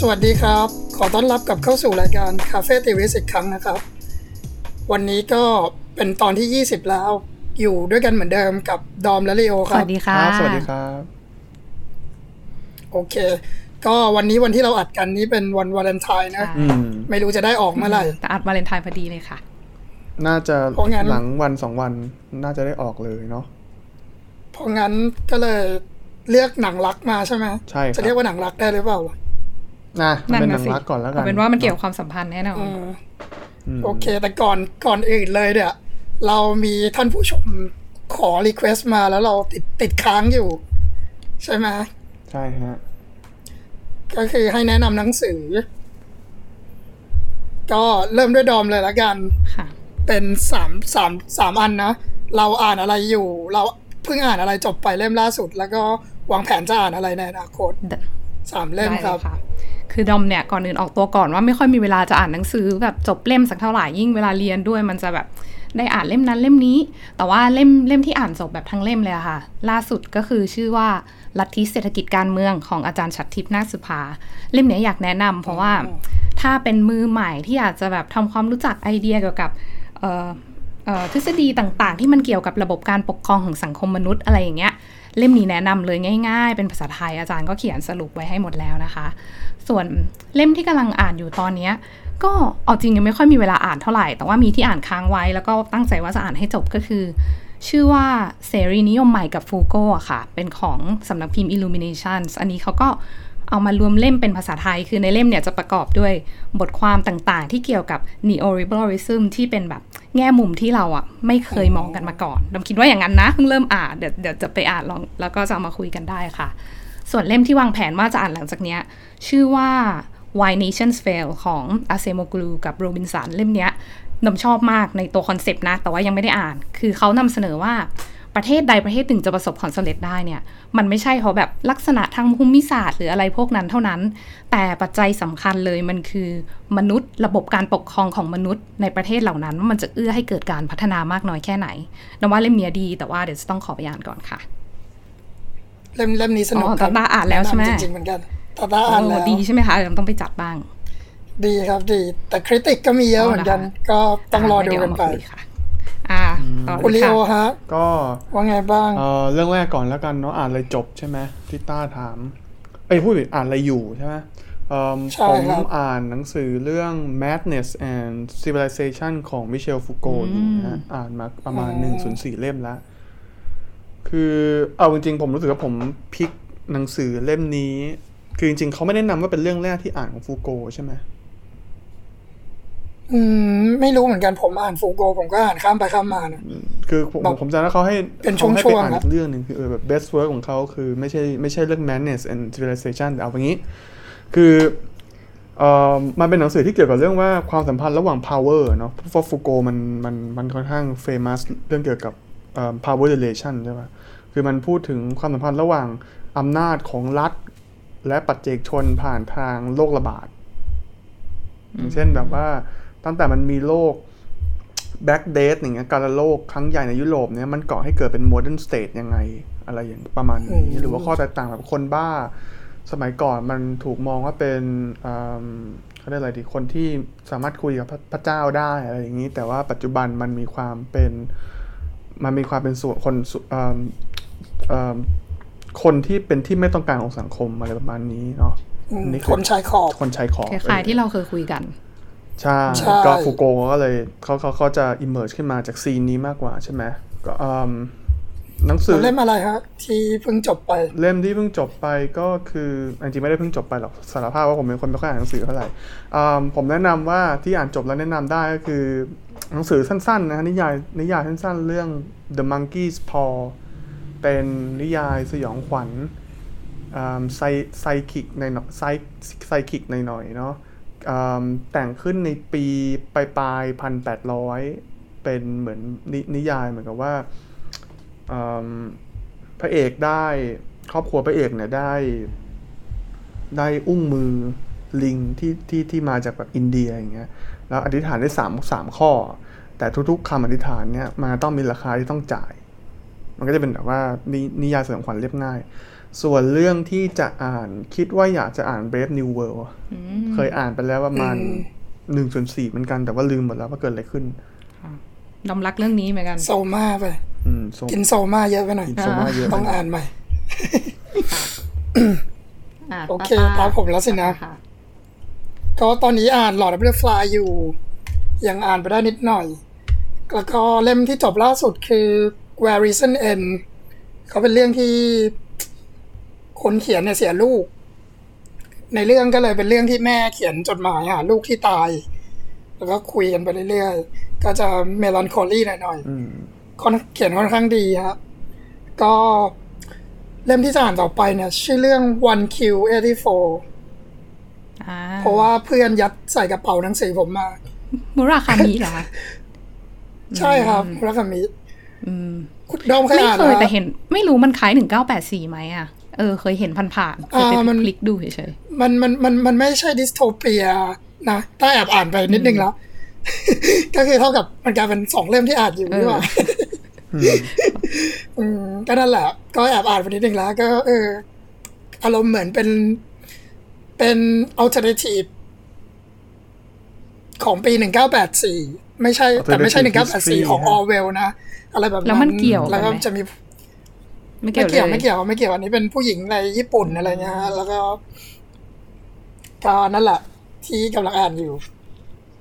สวัสดีครับ ขอต้อนรับกลับเข้าสู่รายการคาเฟ่ติวิสอีกครั้งนะครับ วันนี้ก็เป็นตอนที่ 20 แล้ว อยู่ด้วยกันเหมือนเดิมกับดอมและลีโอคสรับวัสดีค่ะครับสวัสดีครับ โอเค ก็วันนี้วันที่เราอัดกันนี้เป็นวันวาเลนไทน์นะค่ะอืมไม่รู้จะได้ออกเมื่อไหร่แต่อัดวาเลนไทน์พอดีเลยค่ะ น่าจะเพราะงั้นหลังวันสองวันน่าจะได้ออกเลยเนาะเพราะงั้นก็เลยเลือกหนังรักมาใช่ไหมใช่ครับจะเรียกว่าหนังรักได้หรือเปล่า นะมันเป็นหนั่นันงน่ะสิรักก่อนแล้วกันเอาเป็นว่ามันเกี่ยวกับความสัมพันธ์แน่นอนอืมอืมโอเค แต่ก่อนก่อนอื่นเลยเนี่ย เรามีท่านผู้ชมขอรีเควสต์มาแล้วเราติดติดค้างอยู่ ใช่ไหมใช่ฮะ ก็คือให้แนะนำหนังสือ ก็เริ่มด้วยดอมเลยละกันค่ะเป็นสามสามสามอันนะ เราอ่านอะไรอยู่ เราเพิ่งอ่านอะไรจบไปเล่มล่าสุด แล้วก็วางแผนจะอ่านอะไรในอนาคตได้ สามเล่มได้ครับเลยค่ะคือดอมเนี่ยก่อนอื่นออกตัวก่อนว่าไม่ค่อยมีเวลาจะอ่านหนังสือแบบจบเล่มสักเท่าไหร่ยิ่งเวลาเรียนด้วยมันจะแบบได้อ่านเล่มนั้นเล่มนี้ แต่ว่าเล่มเล่มที่อ่านจบแบบทั้งเล่มเลยอะค่ะ ล่าสุดก็คือชื่อว่าลัทธิเศรษฐกิจการเมืองของอาจารย์ชัดทิพย์นาคสุภา เล่มเนี้ยอยากแนะนำเพราะว่าถ้าเป็นมือใหม่ที่อยากจะแบบทำความรู้จักไอเดียเกี่ยวกับเอ่อเอ่อทฤษฎีต่างๆ ที่มันเกี่ยวกับระบบการปกครองของสังคมมนุษย์อะไรอย่างเงี้ย เล่มนี้แนะนำเลยง่าย ๆ เป็นภาษาไทยอาจารย์ก็เขียนสรุปไว้ให้หมดแล้วนะคะ ส่วนเล่มที่กำลังอ่านอยู่ตอนเนี้ยก็เอาจริงยังไม่ค่อยมีเวลาอ่านเท่าไหร่ แต่ว่ามีที่อ่านค้างไว้ แล้วก็ตั้งใจว่าจะอ่านให้จบก็คือ ชื่อว่าเสรีนิยมใหม่กับฟูโกะค่ะ เป็นของสำนักพิมพ์ Illuminations อันนี้เขาก็ เอามารวมเล่มเป็นภาษาไทย คือในเล่มเนี่ยจะประกอบด้วยบทความต่างๆ ที่เกี่ยวกับ neoliberalism ที่เป็นแบบแง่มุมที่เราอะไม่เคยมองกันมาก่อนนำคิดว่าอย่างนั้นนะเพิ่งเริ่มอ่านเดี๋ยวเดี๋ยวจะไปอ่านลองแล้วก็จะามาคุยกันได้ค่ะ ส่วนเล่มที่วางแผนว่าจะอ่านหลังจากเนี้ยชื่อว่า Why Nations Fail ของ a s e m o g l u กับ Robinson เล่มเนี้ยนำชอบมากในตัว concept นะ แต่ว่ายังไม่ได้อ่าน คือเขานำเสนอว่า ประเทศใดประเทศหนึ่งจะประสบความสำเร็จได้เนี่ย มันไม่ใช่เพราะแบบลักษณะทางภูมิศาสตร์ หรืออะไรพวกนั้นเท่านั้น แต่ปัจจัยสำคัญเลยมันคือมนุษย์ ระบบการปกครองของมนุษย์ในประเทศเหล่านั้นว่ามันจะเอื้อให้เกิดการพัฒนามากน้อยแค่ไหนนว่าเล่มเนี้ยดี แต่ว่าเดี๋ยวจะต้องขอไปอ่านก่อนค่ะ เล่มเล่มนี้สนุกอ๋อครับตาตาอ่านแล้วใช่ไหมแะำจริงๆเหมือนกันตาตาอ่านแล้วโอ้ดีใช่ไหมคะเดี๋ยวต้องไปจัดบ้าง ดีครับดี แต่คริติกก็มีเยอะเหมือนกัน ก็ต้องรอดูกันไปเยวเอามาคุยค่ะ อ่าต่อคุณเลลียโอค่ะฮะ ก็ว่าไงบ้าง เอ่อเรื่องแรกก่อนแล้วกันเนาะอ่านอะไรจบใช่ไหมที่ต้าถาม เอ้ยพูดผิดอ่านอะไรอยู่ใช่ไหมเอิ่มใช่ผมครับอ่านหนังสือเรื่อง Madness and Civilization ของมิเชลฟูโกอยู่นะฮะอ่านมาประมาณ1นศูนย์สี่เล่มแล้ว คือเอาจริงๆ ผมรู้สึกว่าผมพลิกหนังสือเล่มนี้ คือจริงๆ เขาไม่ได้นำว่าเป็นเรื่องแรกที่อ่านของฟูโกใช่ไหม อืมไม่รู้เหมือนกันผมอ่านฟูโกผมก็อ่านข้ามไปข้ามมานะคือผมบอกผมจำได้เขาให้เป็นเขาให้ช่ไปวงๆอ่านครัอีบกเรื่องหนึ่งคือเออแบบ best work ของเขาคือไม่ใช่ไม่ใช่เรื่อง madness and civilization แต่เอาอย่างนี้ คือเอ่อมันเป็นหนังสือที่เกี่ยวกับเรื่องว่าความสัมพันธ์ระหว่าง power เนาะเพราะฟูโกมันมันมันค่อนข้าง famous เรื่องเกี่ยวกับเอ่อ power relation ใช่ปะคือมันพูดถึงความสัมพันธ์ระหว่างอำนาจของรัฐ และปัจเจกชนผ่านทางโรคระบาดอย่างเช่นแบบว่า ตั้งแต่มันมีโรค Black Death อย่างเงี้ยการระโรคครั้งใหญ่ในยุโรปเนี่ยมันก่อให้เกิดเป็น modern state ยังไงอะไรอย่างประมาณนี้อืมหรือว่าข้อแตกต่างแบบคนบ้า สมัยก่อนมันถูกมองว่าเป็นอืมเขาเรียกอะไรดีคนที่สามารถคุยกับพระพระเจ้าได้อะไรอย่างนี้ แต่ว่าปัจจุบันมันมีความเป็นมันมีความเป็นส่วนคนส่วนอืมอืมคนที่เป็นที่ไม่ต้องการของสังคมอะไรประมาณนี้เนาะอืมนี่อคนชายขอบคนใช้ของคล้ายๆที่เราเคยคุยกัน ใช่ใช่ก็ฟูโกก็เลยเขาเขาเขาจะ emerge ขึ้นมาจากซีนนี้มากกว่าใช่ไหมก็อืมหนังสือเล่มอะไรฮะที่เพิ่งจบไป เล่มที่เพิ่งจบไปก็คือจริงๆไม่ได้เพิ่งจบไปหรอกสารภาพว่าผมเป็นคนไม่ค่อยอ่านหนังสือเท่าไหร่อืมผมแนะนำว่าที่อ่านจบแล้วแนะนำได้ก็คือหนังสือสั้นๆนะฮะนิยายนิยายสั้นๆ เรื่อง The Monkey's Paw เป็นนิยายสยองขวัญไซไซคิกในไซไซคิกหน่อยๆเนาะอืม แต่งขึ้นในปีปลายปลายพันแปดร้อยเป็นเหมือนนนิยายเหมือนกับว่าพระเอกได้ครอบครัวพระเอกเนี่ยได้ ได้อุ้งมือลิงที่ที่ที่มาจากแบบอินเดียอย่างเงี้ยแล้วอธิษฐานได้สามสามข้อ แต่ทุกๆคำอธิษฐานเนี่ยมันต้องมีราคาที่ต้องจ่าย มันก็จะเป็นแบบว่านินยายสยองขวัญเรียบง่าย ส่วนเรื่องที่จะอ่านคิดว่าอยากจะอ่าน Brave New World อืมเคยอ่านไปแล้วประมาณอืมหนึ่งส่วนสี่เหมือนกันแต่ว่าลืมหมดแล้วว่าเกิดอะไรขึ้นดอมรักเรื่องนี้เหมือนกัน Soma ไปอืมโซกิน Somaเยอะไปหน่อยกิน Soma เยอะต้องอ่านใหม่อะโอเคป้ตามผมแล้วสินะค่ก็ตอนนี้อ่านหลอด of ฟลายอยู่ ยังอ่านไปได้นิดหน่อย แล้วก็เล่มที่จบล่าสุดคือ Where Reason End เขาเป็นเรื่องที่ คนเขียนเนี่ยเสียลูก ในเรื่องก็เลยเป็นเรื่องที่แม่เขียนจดหมายหาลูกที่ตาย แล้วก็คุยกันไปเรื่อยๆ ก็จะเมลันโคลี่หน่อยๆอืมค่อนเขียนค่อนข้างดีฮะก็เล่มที่จะอ่านต่อไปเนี่ย ชื่อเรื่อง One Q 84อ่าเพราะว่าเพื่อนยัดใส่กระเป๋าหนังสือผมมา มุราคามิเหรอคะใช่ครับคุณรักมิอืมคุณดอมเคยไม่อ่านเคยนะแต่เห็น ไม่รู้มันคล้ายหนึ่งเก้าแปดสี่ไหมอะ เออ เคยเห็นผ่านๆเคยไปอ่ามันคลิกดูเฉยมันมันมันมันไม่ใช่ดิสโทเปียนะถ้าแอบอ่านไปนิดนึงแล้ว ก็คือเท่ากับมันกลายเป็นสองเล่มที่อ่านอยู่นี่หว่าอืมก็นั่นแหละ ก็แอบอ่านไปนิดนึงแล้ว ก็ เออ อารมณ์เหมือนเป็น เป็นอัลเทอร์เนทีฟของปีหนึ่งเก้าแปดสี่ไม่ใช่ แต่ไม่ใช่หนึ่งเก้าแปด Alternative สี่ history ของออเวลนะ อะไรแบบนั้นแล้วมันเกี่ยวแล้วก็กันไหมจะมีๆ ไม่เกี่ไม่ยวเกี่ยวลไม่เกี่ยวไม่เกี่ยวอันนี้เป็นผู้หญิงในญี่ปุ่นอะไรเงี้ยฮะแล้วก็ก็นั่นแหละ ที่กำลังอ่านอยู่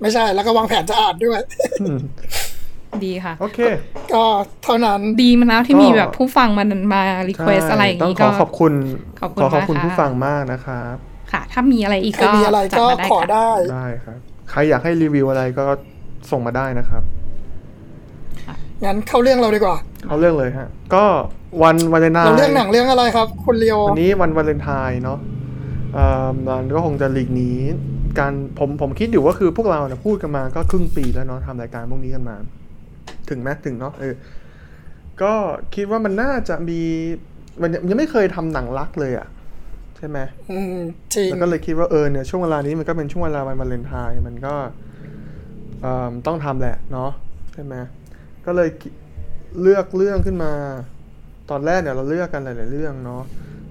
ไม่ใช่แล้วก็วางแผนจะอ่านด้วย ดีค่ะ โอเค ก็เท่านั้นดีมาแล้วที่ก็มีแบบผู้ฟังมันมา request อะไรอย่างต้นี้ขก็อขอบคุณขอบคุณขอขอบคุณมากค่ะผู้ฟังมากนะครับค่ะ ถ้ามีอะไรอีกใครก็มีอะไรจัดก็มาได้ขอค่ะได้ได้ครับ ใครอยากให้รีวิวอะไรก็ส่งมาได้นะครับ งั้นเข้าเรื่องเราดีกว่า เอาเรื่องเลยฮะ ก็วันวาเลนไทน์เราเรื่องหนังเรื่องอะไรครับ คุณเลียว วันนี้วันวาเลนไทน์เนาะเอ่อมันก็คงจะหลีกหนีการผมผมคิดอยู่ว่าคือพวกเราเนี่ยพูดกันมาก็ครึ่งปีแล้วเนาะทำรายการพวกนี้กันมา ถึงไหมถึงเนาะเออก็คิดว่ามันน่าจะมีมันยังไม่เคยทำหนังรักเลยอะใช่ไหม อืมจริง แล้วก็เลยคิดว่าเออเนี่ยช่วงเวลานี้มันก็เป็นช่วงเวลาวันวาเลนไทน์มันก็เอ่อต้องทำแหละเนาะใช่ไหม ก็เลยคิดเลือกเรื่องขึ้นมา ตอนแรกเนี่ยเราเลือกกันหลาย ๆ เรื่องเนาะ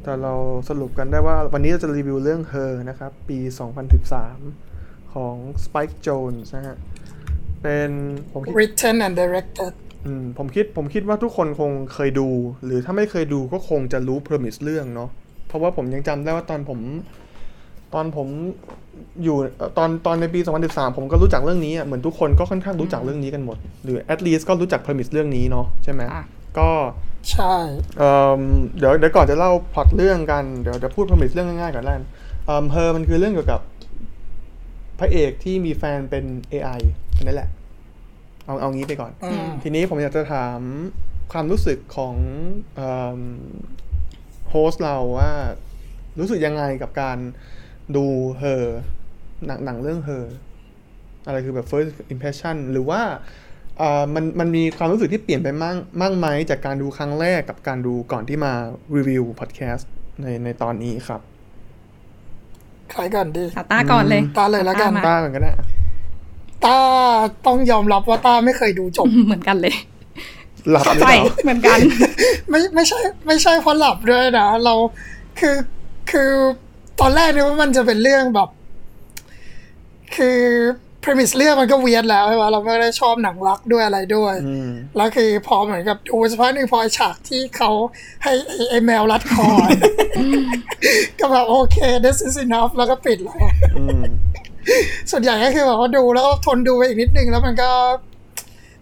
แต่เราสรุปกันได้ว่าวันนี้เราจะรีวิวเรื่อง Her นะครับ ปี 2013 ของ Spike Jones นะฮะ เป็นผมคิด written and directed อืมผมคิดผมคิดว่าทุกคนคงเคยดู หรือถ้าไม่เคยดูก็คงจะรู้ premise เรื่องเนาะเพราะว่าผมยังจำได้ว่าตอนผม ตอนผม อยู่เอ่อตอนตอนในปี 2013 ผมก็รู้จักเรื่องนี้อะเหมือนทุกคนก็ค่อนข้างรู้จักเรื่องนี้กันหมด หรือ at least ก็รู้จัก premise เรื่องนี้เนาะใช่ไหมค่ะก็ใช่เอิ่มเดี๋ยวเดี๋ยวก่อนจะเล่าพล็อตเรื่องกันเดี๋ยวเดี๋ยวพูด premise เรื่องง่ายๆก่อนแล้วกันเอ่อ Her มันคือเรื่องเกี่ยวกับพระเอกที่มีแฟนเป็น AI แค่นั่นแหละ เอาเอางี้ไปก่อนอืมทีนี้ผมอยากจะถามความรู้สึกของโฮสต์เราว่ารู้สึกยังไงกับการ ดูเฮอหนังหนังเรื่องเฮออะไรคือแบบ first impression หรือว่าเอ่อมันมันมีความรู้สึกที่เปลี่ยนไปมั่งมั่งไหมจากการดูครั้งแรกกับการดูก่อนที่มารีวิวพอดแคสต์ในในตอนนี้ครับใครก่อนดีตาต้าก่อนเลยตาเลยแล้วกันมาต้ากันก็ได้ต้าต้องยอมรับว่าต้าไม่เคยดูจบเหมือนกันเลย หลับหรือใช่เปล่าเหมือนกัน ไม่ไม่ใช่ ไม่ใช่เพราะหลับด้วยนะเราคือคือ ตอนแรกเนี่ยว่ามันจะเป็นเรื่องแบบ คือ premise เรื่องมันก็เวียดแล้วใช่ไหมเราไม่ได้ชอบหนังรักด้วยอะไรด้วยอืมแล้วคือพอเหมือนกับดูสักพักหนึ่งพอไอ้ฉากที่เขาให้ไอ้ไอ้แมวรัดคอก็แบบโอเค this is enough แล้วก็ปิดเลยอืมส่วนใหญ่ก็คือแบบว่าดูแล้วก็ทนดูไปอีกนิดนึงแล้วมันก็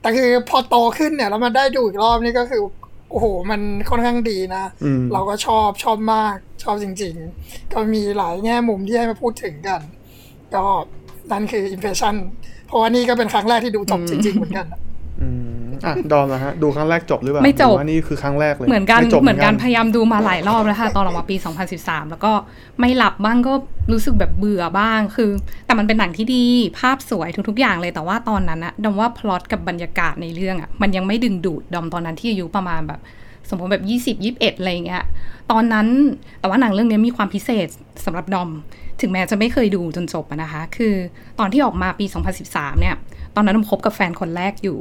แต่คือพอโตขึ้นเนี่ยแล้วมันได้ดูอีกรอบนี่ก็คือ โอ้โห มันค่อนข้างดีนะอืมเราก็ชอบชอบมากชอบจริง ๆ ก็มีหลายแง่มุมที่ให้มาพูดถึงกัน ก็นั่นคือ impression เพราะว่านี่ก็เป็นครั้งแรกที่ดูจบจริง ๆ เหมือนกัน อืมอะดอมนะฮะดูครั้งแรกจบหรือเปล่าไม่จบหรือว่านี่คือครั้งแรกเลยเหมือนกันไจบเหมือนกันพยายามดูมาหลายรอบแล้วค่ะตอนออกมาปี 2013 แล้วก็ไม่หลับบ้างก็รู้สึกแบบเบื่อบ้างคือ แต่มันเป็นหนังที่ดีภาพสวยทุกๆอย่างเลยแต่ว่าตอนนั้นอะดอมว่าพล็อตกับบรรยากาศในเรื่องอะมันยังไม่ดึงดูดดอมตอนนั้นที่อายุประมาณแบบสมมติแบบยี่สิบยิบเอ็ดอะไรเงี้ย ตอนนั้น แต่ว่าหนังเรื่องนี้มีความพิเศษสำหรับดอม ถึงแม้จะไม่เคยดูจนจบนะคะ คือตอนที่ออกมาปี 2013 เนี่ย ตอนนั้นดอมคบกับแฟนคนแรกอยู่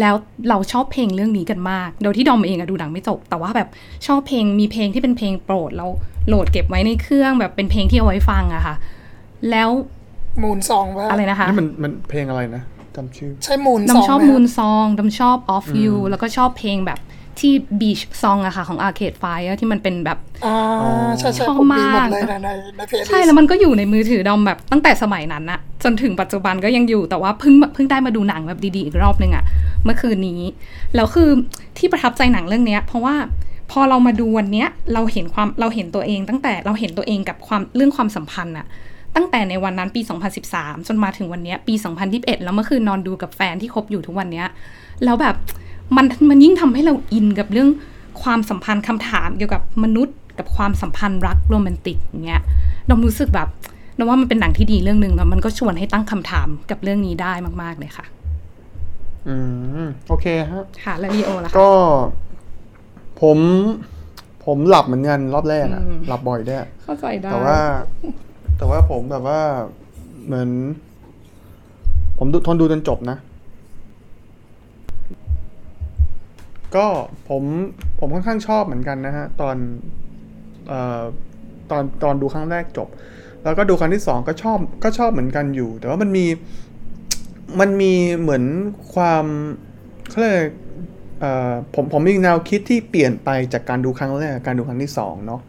แล้วเราชอบเพลงเรื่องนี้กันมาก โดยที่ดอมเองอะดูหนังไม่จบ แต่ว่าแบบชอบเพลงมีเพลงที่เป็นเพลงโปรดเราโหลดเก็บไว้ในเครื่องแบบเป็นเพลงที่เอาไว้ฟังอะค่ะ แล้วมูนซองว่าอะไรนะคะนี่มันมันเพลงอะไรนะจำชื่อ ใช่มูนดซองำชอบไหมูนซองดำชอบ off you แล้วก็ชอบเพลงแบบ ที่ beach song อะค่ะ ของ arcade fire ที่มันเป็นแบบอ่าใช่ใช่ชอบผมมีหมดมากเลยนะในในเพจใช่แล้วมันก็อยู่ในมือถือดอมแบบตั้งแต่สมัยนั้นอะจนถึงปัจจุบันก็ยังอยู่แต่ว่าเพิ่งเพิ่งได้มาดูหนังแบบดีๆอีกรอบนึงอะเมื่อคืนนี้ แล้วคือที่ประทับใจหนังเรื่องเนี้ยเพราะว่าพอเรามาดูวันเนี้ยเราเห็นความเราเห็นตัวเองตั้งแต่เราเห็นตัวเองกับความเรื่องความสัมพันธ์อะตั้งแต่ในวันนั้นปี 2013 จนมาถึงวันเนี้ยปี 2021 แล้วเมื่อคืนนอนดูกับแฟนที่คบอยู่ทุกวันเนี้ยแล้วแบบ มันมันยิ่งทำให้เราอินกับเรื่องความสัมพันธ์คำถามเกี่ยวกับมนุษย์ กับความสัมพันธ์รักโรแมนติกอย่างเงี้ยดอมรู้สึกแบบดอมว่ามันเป็นหนังที่ดีเรื่องหนึ่งแล้วมันก็ชวนให้ตั้งคำถามกับเรื่องนี้ได้มาก ๆ เลยค่ะ อืม โอเคฮะค่ะ แล้วลีโอล่ะคะก็ ผม ผมหลับเหมือนกันรอบแรกอะอืมหลับบ่อยด้วยเข้าใจได้แต่ว่า แต่ว่าผมแบบว่าเหมือน ผมดูทนดูจนจบนะ ก็ผมผมค่อนข้างชอบเหมือนกันนะฮะ ตอนเอ่อตอนตอนดูครั้งแรกจบ แล้วก็ดูครั้งที่สองก็ชอบก็ชอบเหมือนกันอยู่ แต่ว่ามันมีมันมีเหมือนความเขาเรียกอะไรเอ่อผมผมมีแนวคิดที่เปลี่ยนไปจากการดูครั้งแรกกับการดูครั้งที่สองเนาะ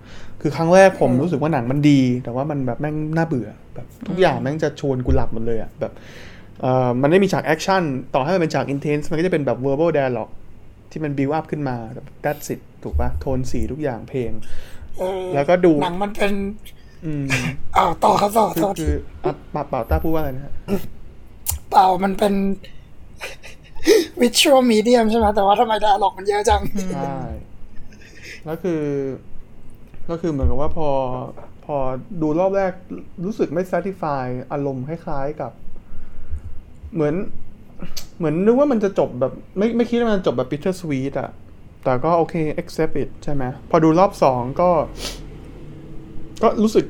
คือครั้งแรกผมรู้สึกว่าหนังมันดี แต่ว่ามันแบบแม่งน่าเบื่อแบบทุกอย่างแม่งจะชวนกูหลับหมดเลยอะแบบเอ่อมันไม่มีฉาก action ต่อให้มันเป็นฉาก intense มันก็จะเป็นแบบ verbal dialogue ที่มัน build up ขึ้นมาแบบ that's it ถูกปะโทนสีทุกอย่างเพลงเออแล้วก็ดูหนังมันเป็นอืมอ้าวต่อครับต่อคือต่อคืออะปาเปล่าต้าพูดว่าอะไรนะฮะเปล่ามันเป็น visual medium ใช่ไหมแต่ว่าทำไมดาล็อกมันเยอะจังใช่แล้วคือ ก็คือเหมือนกับว่าพอ พอดูรอบแรกรู้สึกไม่ satisfy อารมณ์คล้ายๆกับ เหมือน เหมือนนึกว่ามันจะจบแบบไม่ไม่คิดว่ามันจบแบบ bitter sweet อะแต่ก็โอเค accept it ใช่ไหมพอดูรอบสองก็ ก็รู้สึก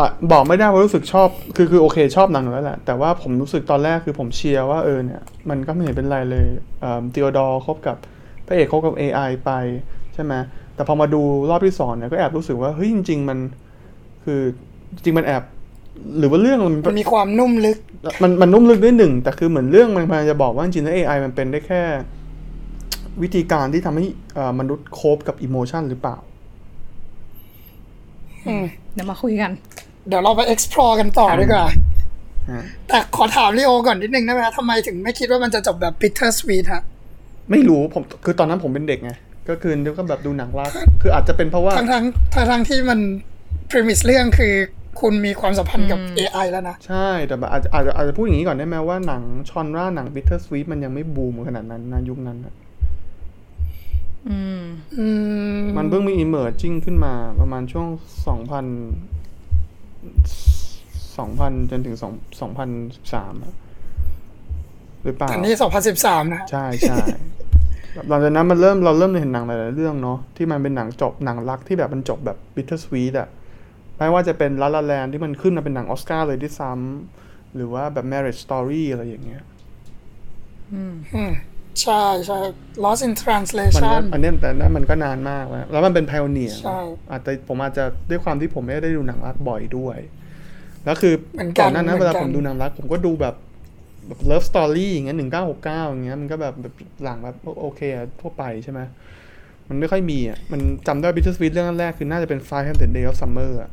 อะบอกไม่ได้ว่ารู้สึกชอบ คือคือโอเคชอบหนังแล้วแหละ แต่ว่าผมรู้สึกตอนแรกคือผมเชียร์ว่าเออเนี่ย มันก็ไม่เห็นเป็นไรเลยเอ่อทีโอดอร์คบกับพระเอกคบกับ AI ไปใช่ไหมแต่พอมาดูรอบที่สองเนี่ยก็แอบรู้สึกว่าเฮ้ยจริง ๆ มัน คือจริงมันแอบ หรือว่าเรื่องมันมันมีความนุ่มลึก มันมันนุ่มลึกด้วยหนึ่งแต่คือเหมือนเรื่องมันพยายามจะบอกว่าจริงๆแล้ว AI มันเป็นได้แค่ วิธีการที่ทำให้เอ่อมนุษย์โคบกับอิโมชันหรือเปล่าอืมเดี๋ยวมาคุยกัน เดี๋ยวเราไป explore กันต่อดีกว่าฮะแต่ขอถามลีโอก่อนนิดนึงได้ไหมฮะทำไมถึงไม่คิดว่ามันจะจบแบบ bitter sweet ฮะ ไม่รู้ผมคือตอนนั้นผมเป็นเด็กไง ก็คือนึกว่าแบบดูหนังรัก คืออาจจะเป็นเพราะว่าทั้งทั้งทั้งทั้งที่มัน premise เรื่องคือ คุณมีความสัมพันธ์กับ AI แล้วนะ ใช่แต่แบบอาจจะอาจจะอาจจะพูดอย่างนี้ก่อนได้ไหมว่าหนัง genre หนัง bittersweet มันยังไม่บูมขนาดนั้นนะยุคนั้นนะอืมอืมมันเพิ่งมี emerging ขึ้นมาประมาณช่วงสองพันสองพันจนถึงสองสองพันสามหรือเปล่าอันนี้2013นะ ใช่ใช่หลังจากนั้นมันเริ่มเราเริ่มเห็นหนังหลายๆเรื่องเนาะที่มันเป็นหนังจบหนังรักที่แบบมันจบแบบ bittersweet อะ ไม่ว่าจะเป็น La La Land ที่มันขึ้นมาเป็นหนังออสการ์เลยที่ซ้ำหรือว่าแบบ Marriage Story อะไรอย่างเงี้ยอืมใช่ใช่ lost in มันก็ translation อันเนี้ยแต่นั้นมันก็นานมากแล้ว แล้วมันเป็นพ i o เนียใช่อาจจะผมอาจจะด้วยความที่ผมไม่ได้ดูหนังรักบ่อยด้วย แล้วคือเหมือนกันก่อนหน้านั้นเหมือนกันเวลาผมดูหนังรัก ผมก็ดูแบบแบบ Love Story อย่างเงี้ยหนึ่งเก้าหกเก้าอย่างเงี้ยมันก็แบบแบบหลังแบบโอเคอะทั่วไปใช่ไหมมันไม่ค่อยมีอะ มันจำได้ bittersweet เรื่องแรกคือน่าจะเป็น Five Hundred Days of Summer อะ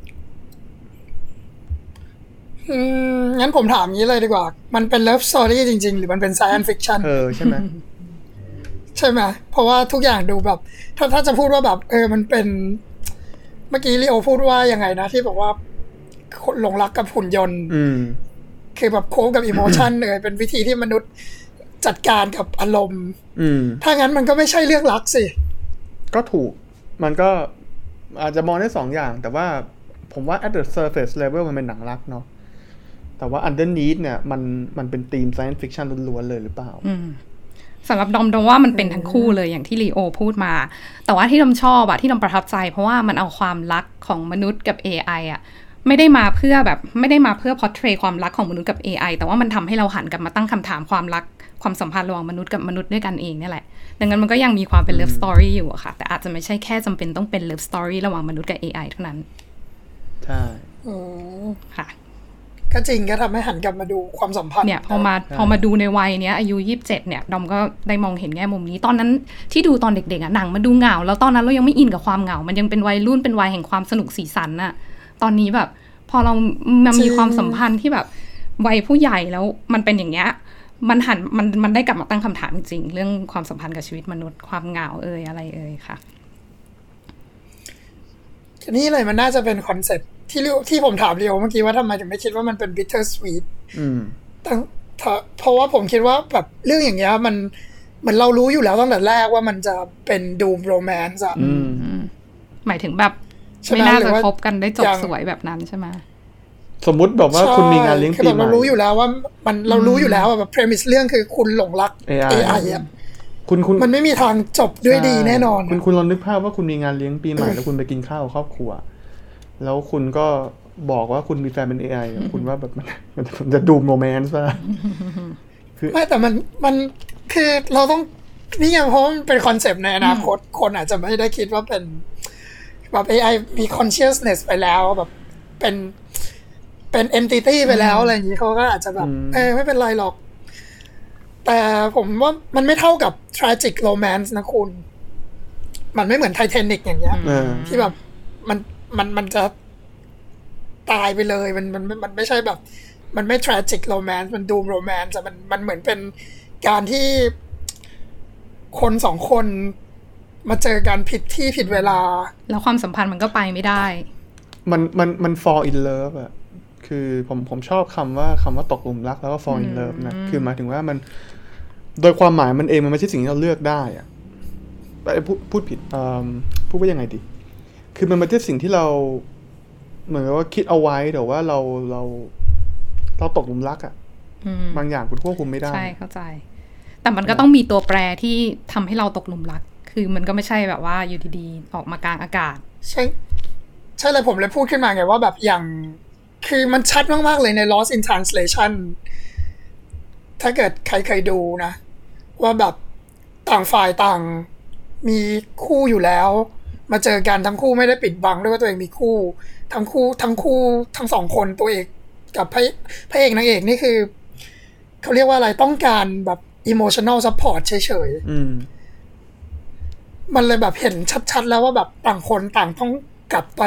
อืมงั้นผมถามงี้เลยดีกว่า มันเป็น love story จริง ๆ หรือมันเป็น science fiction เออใช่ไหมใช่ไหมเพราะว่าทุกอย่างดูแบบ ถ้าถ้าจะพูดว่าแบบ เออมันเป็น เมื่อกี้ลีโอพูดว่ายังไงนะ ที่บอกว่าคนหลงรักกับหุ่นยนต์อืมคือแบบโค้งกับอิโมชันเลยเป็นวิธีที่มนุษย์จัดการกับอารมณ์อืมถ้างั้นมันก็ไม่ใช่เรื่องรักสิ ก็ถูก มันก็อาจจะมองได้สองอย่าง แต่ว่าผมว่า at the surface level มันเป็นหนังรักเนาะ แต่ว่า underneath เนี่ยมันมันเป็นธีม science fiction ล้วนๆเลยหรือเปล่าอืมสำหรับดอมดอมว่ามันเป็นทั้งคู่เลยอย่างที่ลีโอพูดมา แต่ว่าที่ดอมชอบอะที่ดอมประทับใจ เพราะว่ามันเอาความรักของมนุษย์กับ AI อะไม่ได้มาเพื่อแบบไม่ได้มาเพื่อพอร์เทรความรักของมนุษย์กับ AI แต่ว่ามันทำให้เราหันกลับมาตั้งคำถามความรักความสัมพันธ์ระหว่างมนุษย์กับมนุษย์ด้วยกันเองเนี่ยแหละ ดังนั้นมันก็ยังมีความเป็น love story อยู่อะค่ะ แต่อาจจะไม่ใช่แค่จำเป็นต้องเป็น love story ระหว่างมนุษย์กับ AI เท่านั้น ใช่อืมค่ะ ก็จริงก็ทำให้หันกลับมาดูความสัมพันธ์เนี่ยพอมาพอมาดูในวัยเนี้ยอายุยี่สิบเจ็ดเนี่ยดอมก็ได้มองเห็นแง่มุมนี้ ตอนนั้นที่ดูตอนเด็กๆอะหนังมันดูเหงา แล้วตอนนั้นเรายังไม่อินกับความเหงา มันยังเป็นวัยรุ่นเป็นวัยแห่งความสนุกสีสันน่ะตอนนี้แบบ พอเรามันมีความสัมพันธ์ที่แบบวัยผู้ใหญ่แล้วมันเป็นอย่างเงี้ยมันหันมันมันได้กลับมาตั้งคำถามจริงๆเรื่องความสัมพันธ์กับชีวิตมนุษย์ความเหงาเอ่ยอะไรเอ่ยค่ะ นี่เลยมันน่าจะเป็น concept ที่เรียกที่ผมถามเรียวเมื่อกี้ว่าทำไมถึงไม่คิดว่ามันเป็น bitter sweet อืมตั้งเพราะเพราะว่าผมคิดว่าแบบเรื่องอย่างเงี้ยมันเหมือนเรารู้อยู่แล้วตั้งแต่แรกว่ามันจะเป็น doomed romance อะอืมหมายถึงแบบใช่ไหมไม่น่าจะหรือว่าคบกันได้จบอย่างสวยแบบนั้นใช่ไหมสมมุติแบบว่าคุณมีงานเลี้ยงใช่คือปีแบบใหม่เรารู้อยู่แล้วว่า มันเรารู้อยู่แล้วว่าแบบ premise เรื่องคือคุณหลงรัก AI AI อะ คุณคุณมันไม่มีทางจบด้วยดีแน่นอน คุณคุณลองนึกภาพว่าคุณมีงานเลี้ยงปีใหม่แล้วคุณไปกินข้าวกับครอบครัว แล้วคุณก็บอกว่าคุณมีแฟนเป็น AI อะคุณว่าแบบมันมันมันจะดูโรแมนต์ป่ะไม่แต่มันมันคือเราต้องนี่ไงเพราะมันเป็นคอนเซปต์ในอนาคตคนอาจจะไม่ได้คิดว่าเป็นแบบ AI มี consciousness ไปแล้วแบบเป็นเป็น entity ไปแล้วอะไรอย่างนี้เขาก็อาจจะแบบอืมเออไม่เป็นไรหรอก แต่ผมว่ามันไม่เท่ากับ tragic romance นะคุณ มันไม่เหมือนไทเทนิกอย่างเงี้ยเออที่แบบมันมันมันจะตายไปเลยมันมันมันมันไม่ใช่แบบ มันไม่ tragic romance มันดู romance แต่มันมันเหมือนเป็นการที่คนสองคนมาเจอกันผิดที่ผิดเวลา แล้วความสัมพันธ์มันก็ไปไม่ได้ มันมันมัน fall in love อะ คือผมผมชอบคำว่าคำว่าตกหลุมรักแล้วก็ fall in love นะคือหมายถึงว่ามัน โดยความหมายมันเองมันไม่ใช่สิ่งที่เราเลือกได้อะเอ้ยพูดพูดผิดอืมพูดว่ายังไงดี คือมันไม่ใช่สิ่งที่เรา เหมือนกับว่าคิดเอาไว้แต่ว่าเราเราเราตกหลุมรักอะอืมบางอย่างคุณควบคุมไม่ได้ ใช่เข้าใจ แต่มันก็ต้องมีตัวแปรที่ทำให้เราตกหลุมรัก คือมันก็ไม่ใช่แบบว่าอยู่ดีๆออกมากลางอากาศ ใช่ ใช่เลยผมเลยพูดขึ้นมาไงว่าแบบอย่าง คือมันชัดมาก ๆ เลยใน Lost in Translation ถ้าเกิดใครเคยดูนะ ว่าแบบต่างฝ่ายต่างมีคู่อยู่แล้ว มาเจอกันทั้งคู่ไม่ได้ปิดบังด้วยว่าตัวเองมีคู่ ทั้งคู่ทั้งคู่ทั้งสองคนตัวเอกกับพระพระเอกนางเอกนี่คือ เขาเรียกว่าอะไรต้องการแบบ emotional support เฉยๆอืมมันเลยแบบเห็นชัดๆแล้วว่าแบบต่างคนต่างต้องกลับไป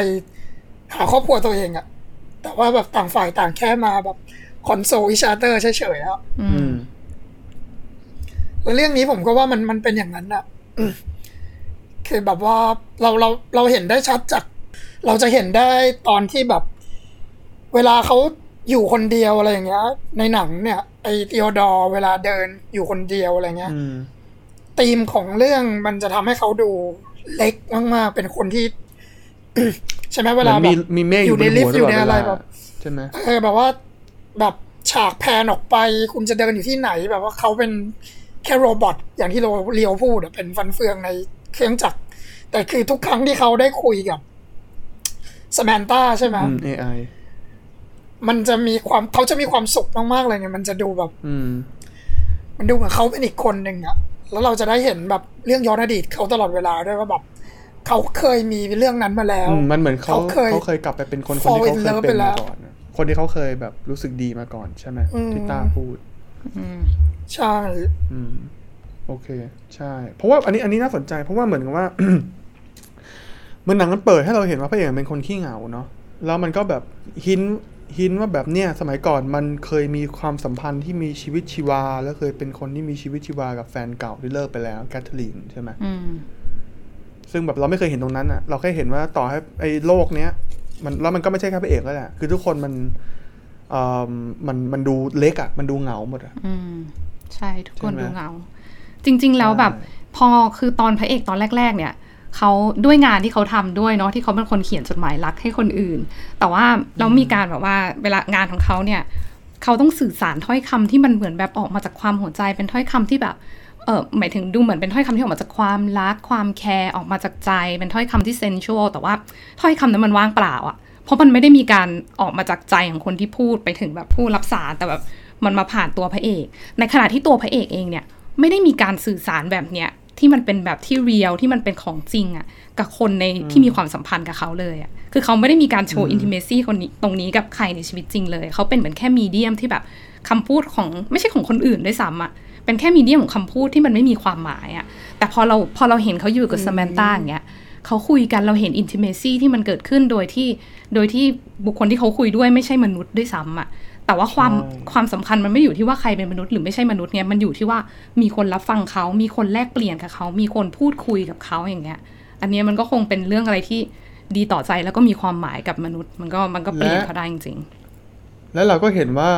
หาครอบครัวตัวเองอะ แต่ว่าแบบต่างฝ่ายต่างแค่มาแบบคอนโซลอิชาเตอร์เฉยๆอะอืมแล้วเรื่องนี้ผมก็ว่ามันมันเป็นอย่างนั้นอะอืมคือแบบว่าเราเราเราเห็นได้ชัดจาก เราจะเห็นได้ตอนที่แบบ เวลาเขาอยู่คนเดียวอะไรอย่างเงี้ย ในหนังเนี่ย ไอเทียดอร์เวลาเดินอยู่คนเดียวอะไรเงี้ยอืมธีมของเรื่องมันจะทำให้เขาดูเล็กมากๆ เป็นคนที่ ใช่ไหมเวลามันแบมีบมีเมฆออยู่ยู่บในนลิหัฟวต์อยู่ในตลดอะไรเวลาแบบใช่ไหมเออแบบว่าแบบฉากแพนออกไป คุณจะเดินอยู่ที่ไหน แบบว่าเขาเป็นแค่โรบอทอย่างที่เราเลียวพูดอะเป็นฟันเฟืองในเครื่องจักร แต่คือทุกครั้งที่เขาได้คุยกับสแมนต้าใช่ไหมอืม AI มันจะมีความเขาจะมีความสุขมากๆเลยไงมันจะดูแบบ อืม มันดูเหมือนเขาเป็นอีกคนหนึ่งอะแล้วเราจะได้เห็นแบบเรื่องย้อนอดีตเขาตลอดเวลาด้วยว่าแบบ เขาเคยมีเรื่องนั้นมาแล้วอืมมันเหมือนเขาเขาเคยเขาเคยกลับไปเป็นคนคน fall ที่เขา in เคย love เป็นไปแล้มาวก่อนนะคนที่เขาเคยแบบรู้สึกดีมาก่อนใช่ไหมอืมที่ต้าพูดใช่อืมโอเค ใช่ เพราะว่าอันนี้อันนี้น่าสนใจ เพราะว่าเหมือนกับว่าเหมันหนังมันเปิดให้เราเห็นว่าพระเอกเป็นคนขี้เหงาเนาะแล้วมันก็แบบหินหินว่าแบบเนี้ยสมัยก่อนมันเคยมีความสัมพันธ์ที่มีชีวิตชีวา แล้วเคยเป็นคนที่มีชีวิตชีวากับแฟนเก่าที่เลิกไปแล้วแคทเธอรีนใช่ไหมอืม ซึ่งแบบเราไม่เคยเห็นตรงนั้นอะเราแค่เห็นว่าต่อให้ไอ้โลกเนี้ยมันแล้วมันก็ไม่ใช่แค่พระเอกแล้วแหละคือทุกคนมันเอ่อมันมันดูเล็กอะมันดูเหงาหมดอะอืมใช่ทุกคนใช่ไหมดูเหงา จริง ๆ แล้วแบบใช่พอคือตอนพระเอกตอนแรก ๆ เนี่ยเขาด้วยงานที่เขาทำด้วยเนาะที่เขาเป็นคนเขียนจดหมายรักให้คนอื่น แต่ว่าเรามีการแบบว่าเวลางานของเขาเนี่ยเขาต้องสื่อสารถ้อยคำที่มันเหมือนแบบออกมาจากความหัวใจเป็นถ้อยคำที่แบบ เออหมายถึงดูเหมือนเป็นถ้อยคำที่ออกมาจากความรักความแคร์ออกมาจากใจ เป็นถ้อยคำที่เซนชวลแต่ว่าถ้อยคำนั้นมันว่างเปล่าอะ่ะเพราะมันไม่ได้มีการออกมาจากใจของคนที่พูดไปถึงแบบผู้รับสารแต่แบบมันมาผ่านตัวพระเอก ในขณะที่ตัวพระเอกเองเนี่ยไม่ได้มีการสื่อสารแบบเนี้ยที่มันเป็นแบบที่เรียลที่มันเป็นของจริงอะ่ะกับคนในที่มีความสัมพันธ์กับเขาเลยอะ่ะคือเขาไม่ได้มีการโชว์อินทิเมซี่คนนี้ตรงนี้กับใครในชีวิตจริงเลย เขาเป็นเหมือนแค่มีเดียมที่แบบคำพูดของไม่ใช่ของคนอื่นด้วยซ้ำอะ่ะ เป็นแค่มีเดียมของคำพูดที่มันไม่มีความหมายอะ่ะแต่พอเราพอเราเห็นเขาอยู่กับสมนต้าอย่างเงี้ยเขาคุยกันเราเห็นอินทิเมซี่ที่มันเกิดขึ้นโดยที่โดยที่บุคคลที่เขาคุยด้วยไม่ใช่มนุษย์ด้วยซ้ำอะแต่ว่าความใช่ความสำคัญมันไม่อยู่ที่ว่าใครเป็นมนุษย์หรือไม่ใช่มนุษย์เนี่ยมันอยู่ที่ว่ามีคนรับฟังเขา มีคนแลกเปลี่ยนกับเขา มีคนพูดคุยกับเขาอย่างเงี้ย อันเนี้ยมันก็คงเป็นเรื่องอะไรที่ดีต่อใจแล้วก็มีความหมายกับมนุษย์ มันก็มันก็เปลี่ยนเขาได้จริงแล้วเราก็เห็นว่า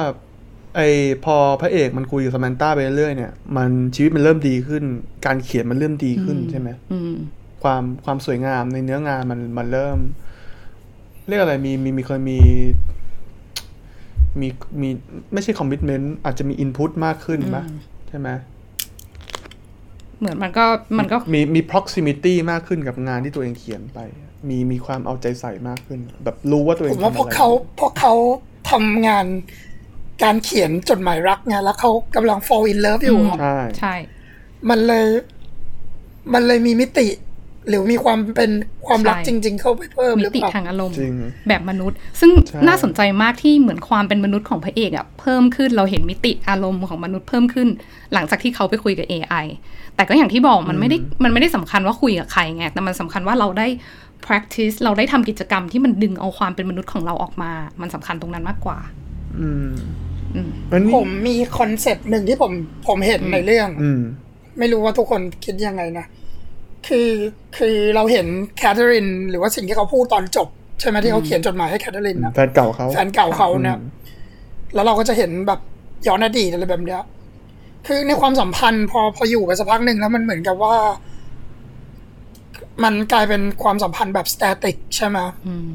ไอพอพระเอกมันคุยกับสมนต้าไปเรื่อยๆเนี่ย มันชีวิตมันเริ่มดีขึ้น การเขียนมันเริ่มดีขึ้นใช่ไหมๆอืมความความสวยงามในเนื้องานมันมันเริ่ม เรียกอะไรมีมีมีเคยมีมีมีไม่ใช่คอมมิชเมนต์อาจจะมีอินพุตมากขึ้นปะอืมใช่ไหมเหมือนมันก็มันก็มีมี proximity มากขึ้นกับงานที่ตัวเองเขียนไป มีมีความเอาใจใส่มากขึ้น แบบรู้ว่าตัวเอผงมว่าทำพวอะกไรเขาพวกเขาทำงาน การเขียนจดหมายรักไงแล้วเขากำลัง fall in love อยู่อะใช่ใช่ มันเลย มันเลยมีมิติ หรือมีความเป็นความรักจริง ๆ เข้าไปเพิ่มหมิรือติเปล่าทางอารมณ์จริงแบบมนุษย์ ซึ่งใช่น่าสนใจมากที่เหมือนความเป็นมนุษย์ของพระเอกอะเพิ่มขึ้นเราเห็นมิติอารมณ์ของมนุษย์เพิ่มขึ้น หลังจากที่เขาไปคุยกับ AI แต่ก็อย่างที่บอกมันไม่ได้มันไม่ได้สำคัญว่าคุยกับใครไงแต่มันสำคัญว่าเราได้ practice เราได้ทำกิจกรรมที่มันดึงเอาความเป็นมนุษย์ของเราออกมา มันสำคัญตรงนั้นมากกว่า อืมอืมอันนี้ ผมมี concept หนึ่งที่ผมผมเห็นในเรื่องอืมไม่รู้ว่าทุกคนคิดยังไงนะ คือคือเราเห็นแคทเธอรีนหรือว่าสิ่งที่เขาพูดตอนจบ ใช่ไหมที่เขาเขียนจดหมายให้แคทเธอรีนนะแฟนเก่าเขาแฟนเก่าเขานะอืมแล้วเราก็จะเห็นแบบย้อนอดีตอะไรแบบเนี้ยคือในความสัมพันธ์พอพออยู่ไปสักพักหนึ่งแล้วมันเหมือนกับว่า มันกลายเป็นความสัมพันธ์แบบสแตติกใช่ไหมอืม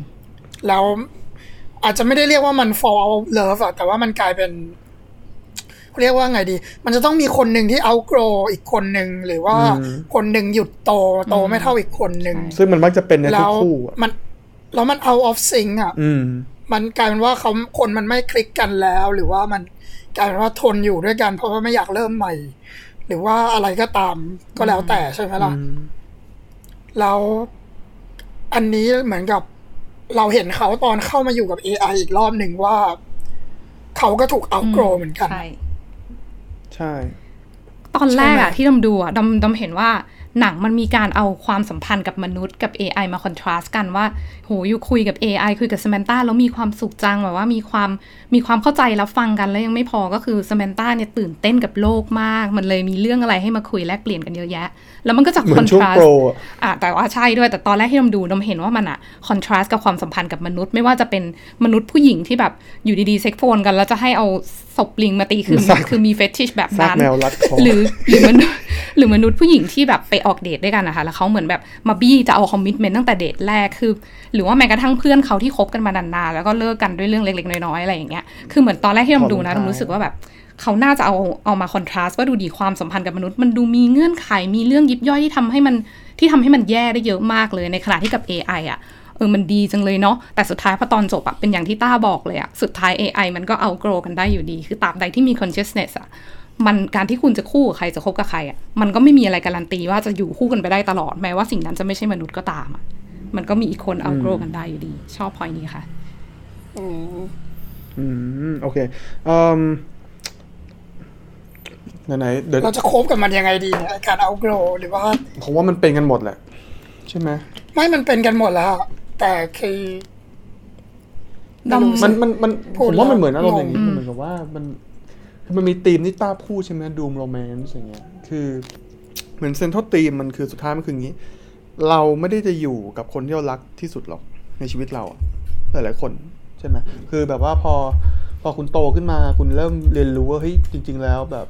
แล้ว อาจจะไม่ได้เรียกว่ามัน fall out love อะแต่ว่ามันกลายเป็นเรียกว่าไงดี มันจะต้องมีคนหนึ่งที่ outgrow อีกคนหนึ่งหรือว่าอืมคนหนึ่งหยุดโตโตไม่เท่าอีกคนหนึ่งใช่ซึ่งมันมักจะเป็นในทุแล้กวคู่อะมันแล้วมัน out of sync อะอืมมันกลายเป็นว่าเขาคนมันไม่คลิกกันแล้ว หรือว่ามันกลายเป็นว่าทนอยู่ด้วยกัน เพราะว่าไม่อยากเริ่มใหม่ หรือว่าอะไรก็ตามก็แล้วแต่ใช่ไหมล่ะอืมแล้วอันนี้เหมือนกับ เราเห็นเขาตอนเข้ามาอยู่กับ AI อีกรอบหนึ่งว่า เขาก็ถูกเอาโกรเหมือนกัน ใช่ ใช่ ตอนแรกใช่ไหอะมที่ดำดูอะดำดำเห็นว่าหนังมันมีการเอาความสัมพันธ์กับมนุษย์กับ AI มาคอนทราสต์กันว่าโหอยู่คุยกับ AI คุยกับส m มนต้าแล้วมีความสุขจังแบบว่ามีความมีความเข้าใจรับฟังกันแล้วยังไม่พอก็คือส m มนต้าเนี่ยตื่นเต้นกับโลกมาก มันเลยมีเรื่องอะไรให้มาคุยแลกเปลี่ยนกันเยอะแยะ แล้วมันก็จะเหมืคออนนช่วทงราสโปรต์อะอะแต่ว่าใช่ด้วยแต่ตอนแรกที่ดำดูดำเห็นว่ามันอะคอนทราสต์กับความสัมพันธ์กับมนุษย์ไม่ว่าจะเป็นมนุษย์ผู้หญิงที่แบบอยู่ดีๆเซ็กโฟนกันแล้วจะให้เอาศพลิงมาตีคือคือมีเฟติชแบบซากนั้นแมวรัดคอหรือหรือมนุษย์หรือมนุษย์ผู้หญิงที่แบบไปออกเดทด้วยกันนะคะแล้วเขาเหมือนแบบมาบี้จะเอาคอมมิชเมนต์ตั้งแต่เดทแรกคือหรือว่าแม้กระทั่งเพื่อนเขาที่คบกันมานานๆแล้วก็เลิกกันด้วยเรื่องเล็กๆน้อยๆอะไรอย่างเงี้ยคือเหมือนตอนแรกที่เราดูนะผ่อนคลายเรารู้สึกว่าแบบเขาน่าจะเอาเอามาคอนทราสต์ว่าดูดีความสัมพันธ์กับมนุษย์ มันดูมีเงื่อนไขมีเรื่องยิบย่อยที่ทำให้มันที่ทำให้มันแย่ได้เยอะมากเลยในขณะที่กับ AI อะเออมันดีจังเลยเนาะแต่สุดท้ายพอตอนจบอะเป็นอย่างที่ต้าบอกเลยอะสุดท้าย AI มันก็เอาโกรกันได้อยู่ดี คือตราบใดที่มี consciousness อะมันการที่คุณจะคู่กับใครจะคบกับใครอะมันก็ไม่มีอะไรการันตีว่าจะอยู่คู่กันไปได้ตลอดแม้ว่าสิ่งนั้นจะไม่ใช่มนุษย์ก็ตามอะ มันก็มีอีกคนเอาโกรกันได้อยู่ดี ชอบพอยนี้ค่ะ อืมอืมโอเคอืมไหนๆเดี๋ยวเราจะคบกับมันยังไงดีเนี่ยไอ้การเอาโกรหรือว่าผมว่ามันเป็นกันหมดแหละ ใช่ไหมไม่มันเป็นกันหมดแล้วอะแต่คือดำไรู้สิมันมันมันพูผดมว่ามันแล้วเหมือนอารมณ์อย่างนี้งงมันเหมือนกับว่ามันคือมันมีธีมที่ต้าพูดใช่ไหมดูมโรแมนต์อย่างเงี้ยคือ เหมือนเซนทรัลธีมมันคือสุดท้ายมันคืออย่างนี้ เราไม่ได้จะอยู่กับคนที่เรารักที่สุดหรอกในชีวิตเราอะหลายคนใช่ไหมคือแบบว่าพอพอคุณโตขึ้นมาคุณเริ่มเรียนรู้ว่าเฮ้ยจริง ๆ แล้วแบบ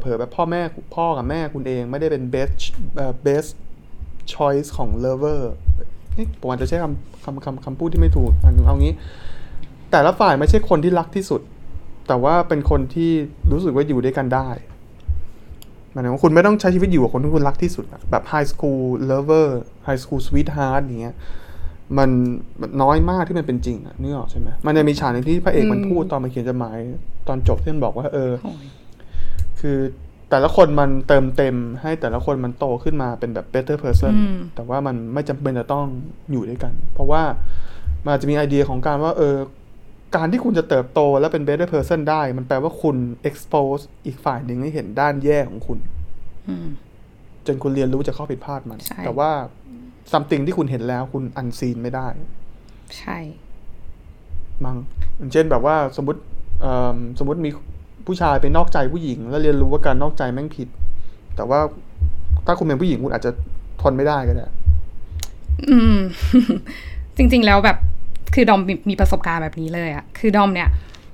เผลอแบบพ่อแม่พ่อกับแม่คุณเองไม่ได้เป็น best เอ่อ best choice ของ lover เอ๊ะผมอาจจะใช้คำคำคำคำพูดที่ไม่ถูกอันเอางี้ แต่ละฝ่ายไม่ใช่คนที่รักที่สุด แต่ว่าเป็นคนที่รู้สึกว่าอยู่ด้วยกันได้ หมายถึงว่าคุณไม่ต้องใช้ชีวิตอยู่กับคนที่คุณรักที่สุดอะแบบ high school lover high school sweetheart อย่างเงี้ยมันมันน้อยมากที่มันเป็นจริงอะนึกออกใช่ไหมมันจะมีฉากหนึ่งที่พระเอกมันพูดตอนมาเขียนจดหมาย ตอนจบที่มันบอกว่า เออโอ้ยคือแต่ละคนมันเติมเต็มให้แต่ละคนมันโตขึ้นมาเป็นแบบ better person อืมแต่ว่ามันไม่จำเป็นจะต้องอยู่ด้วยกัน เพราะว่ามันอาจจะมีไอเดียของการว่า เออ การที่คุณจะเติบโตและเป็น better person ได้ มันแปลว่าคุณ expose อีกฝ่ายหนึ่งให้เห็นด้านแย่ของคุณอืมจนคุณเรียนรู้จากข้อผิดพลาดมันใช่แต่ว่า something ที่คุณเห็นแล้วคุณ unseen ไม่ได้ ใช่ มั้งอย่างเช่นแบบว่าสมมติเอิ่มสมมติมีผู้ชายไปนอกใจผู้หญิง แล้วเรียนรู้ว่าการนอกใจแม่งผิด แต่ว่าถ้าคุณเป็นผู้หญิงคุณอาจจะทนไม่ได้ก็ได้ อืม จริง ๆ แล้วแบบ คือดอมมีมีประสบการณ์แบบนี้เลยอะคือดอมเนี่ย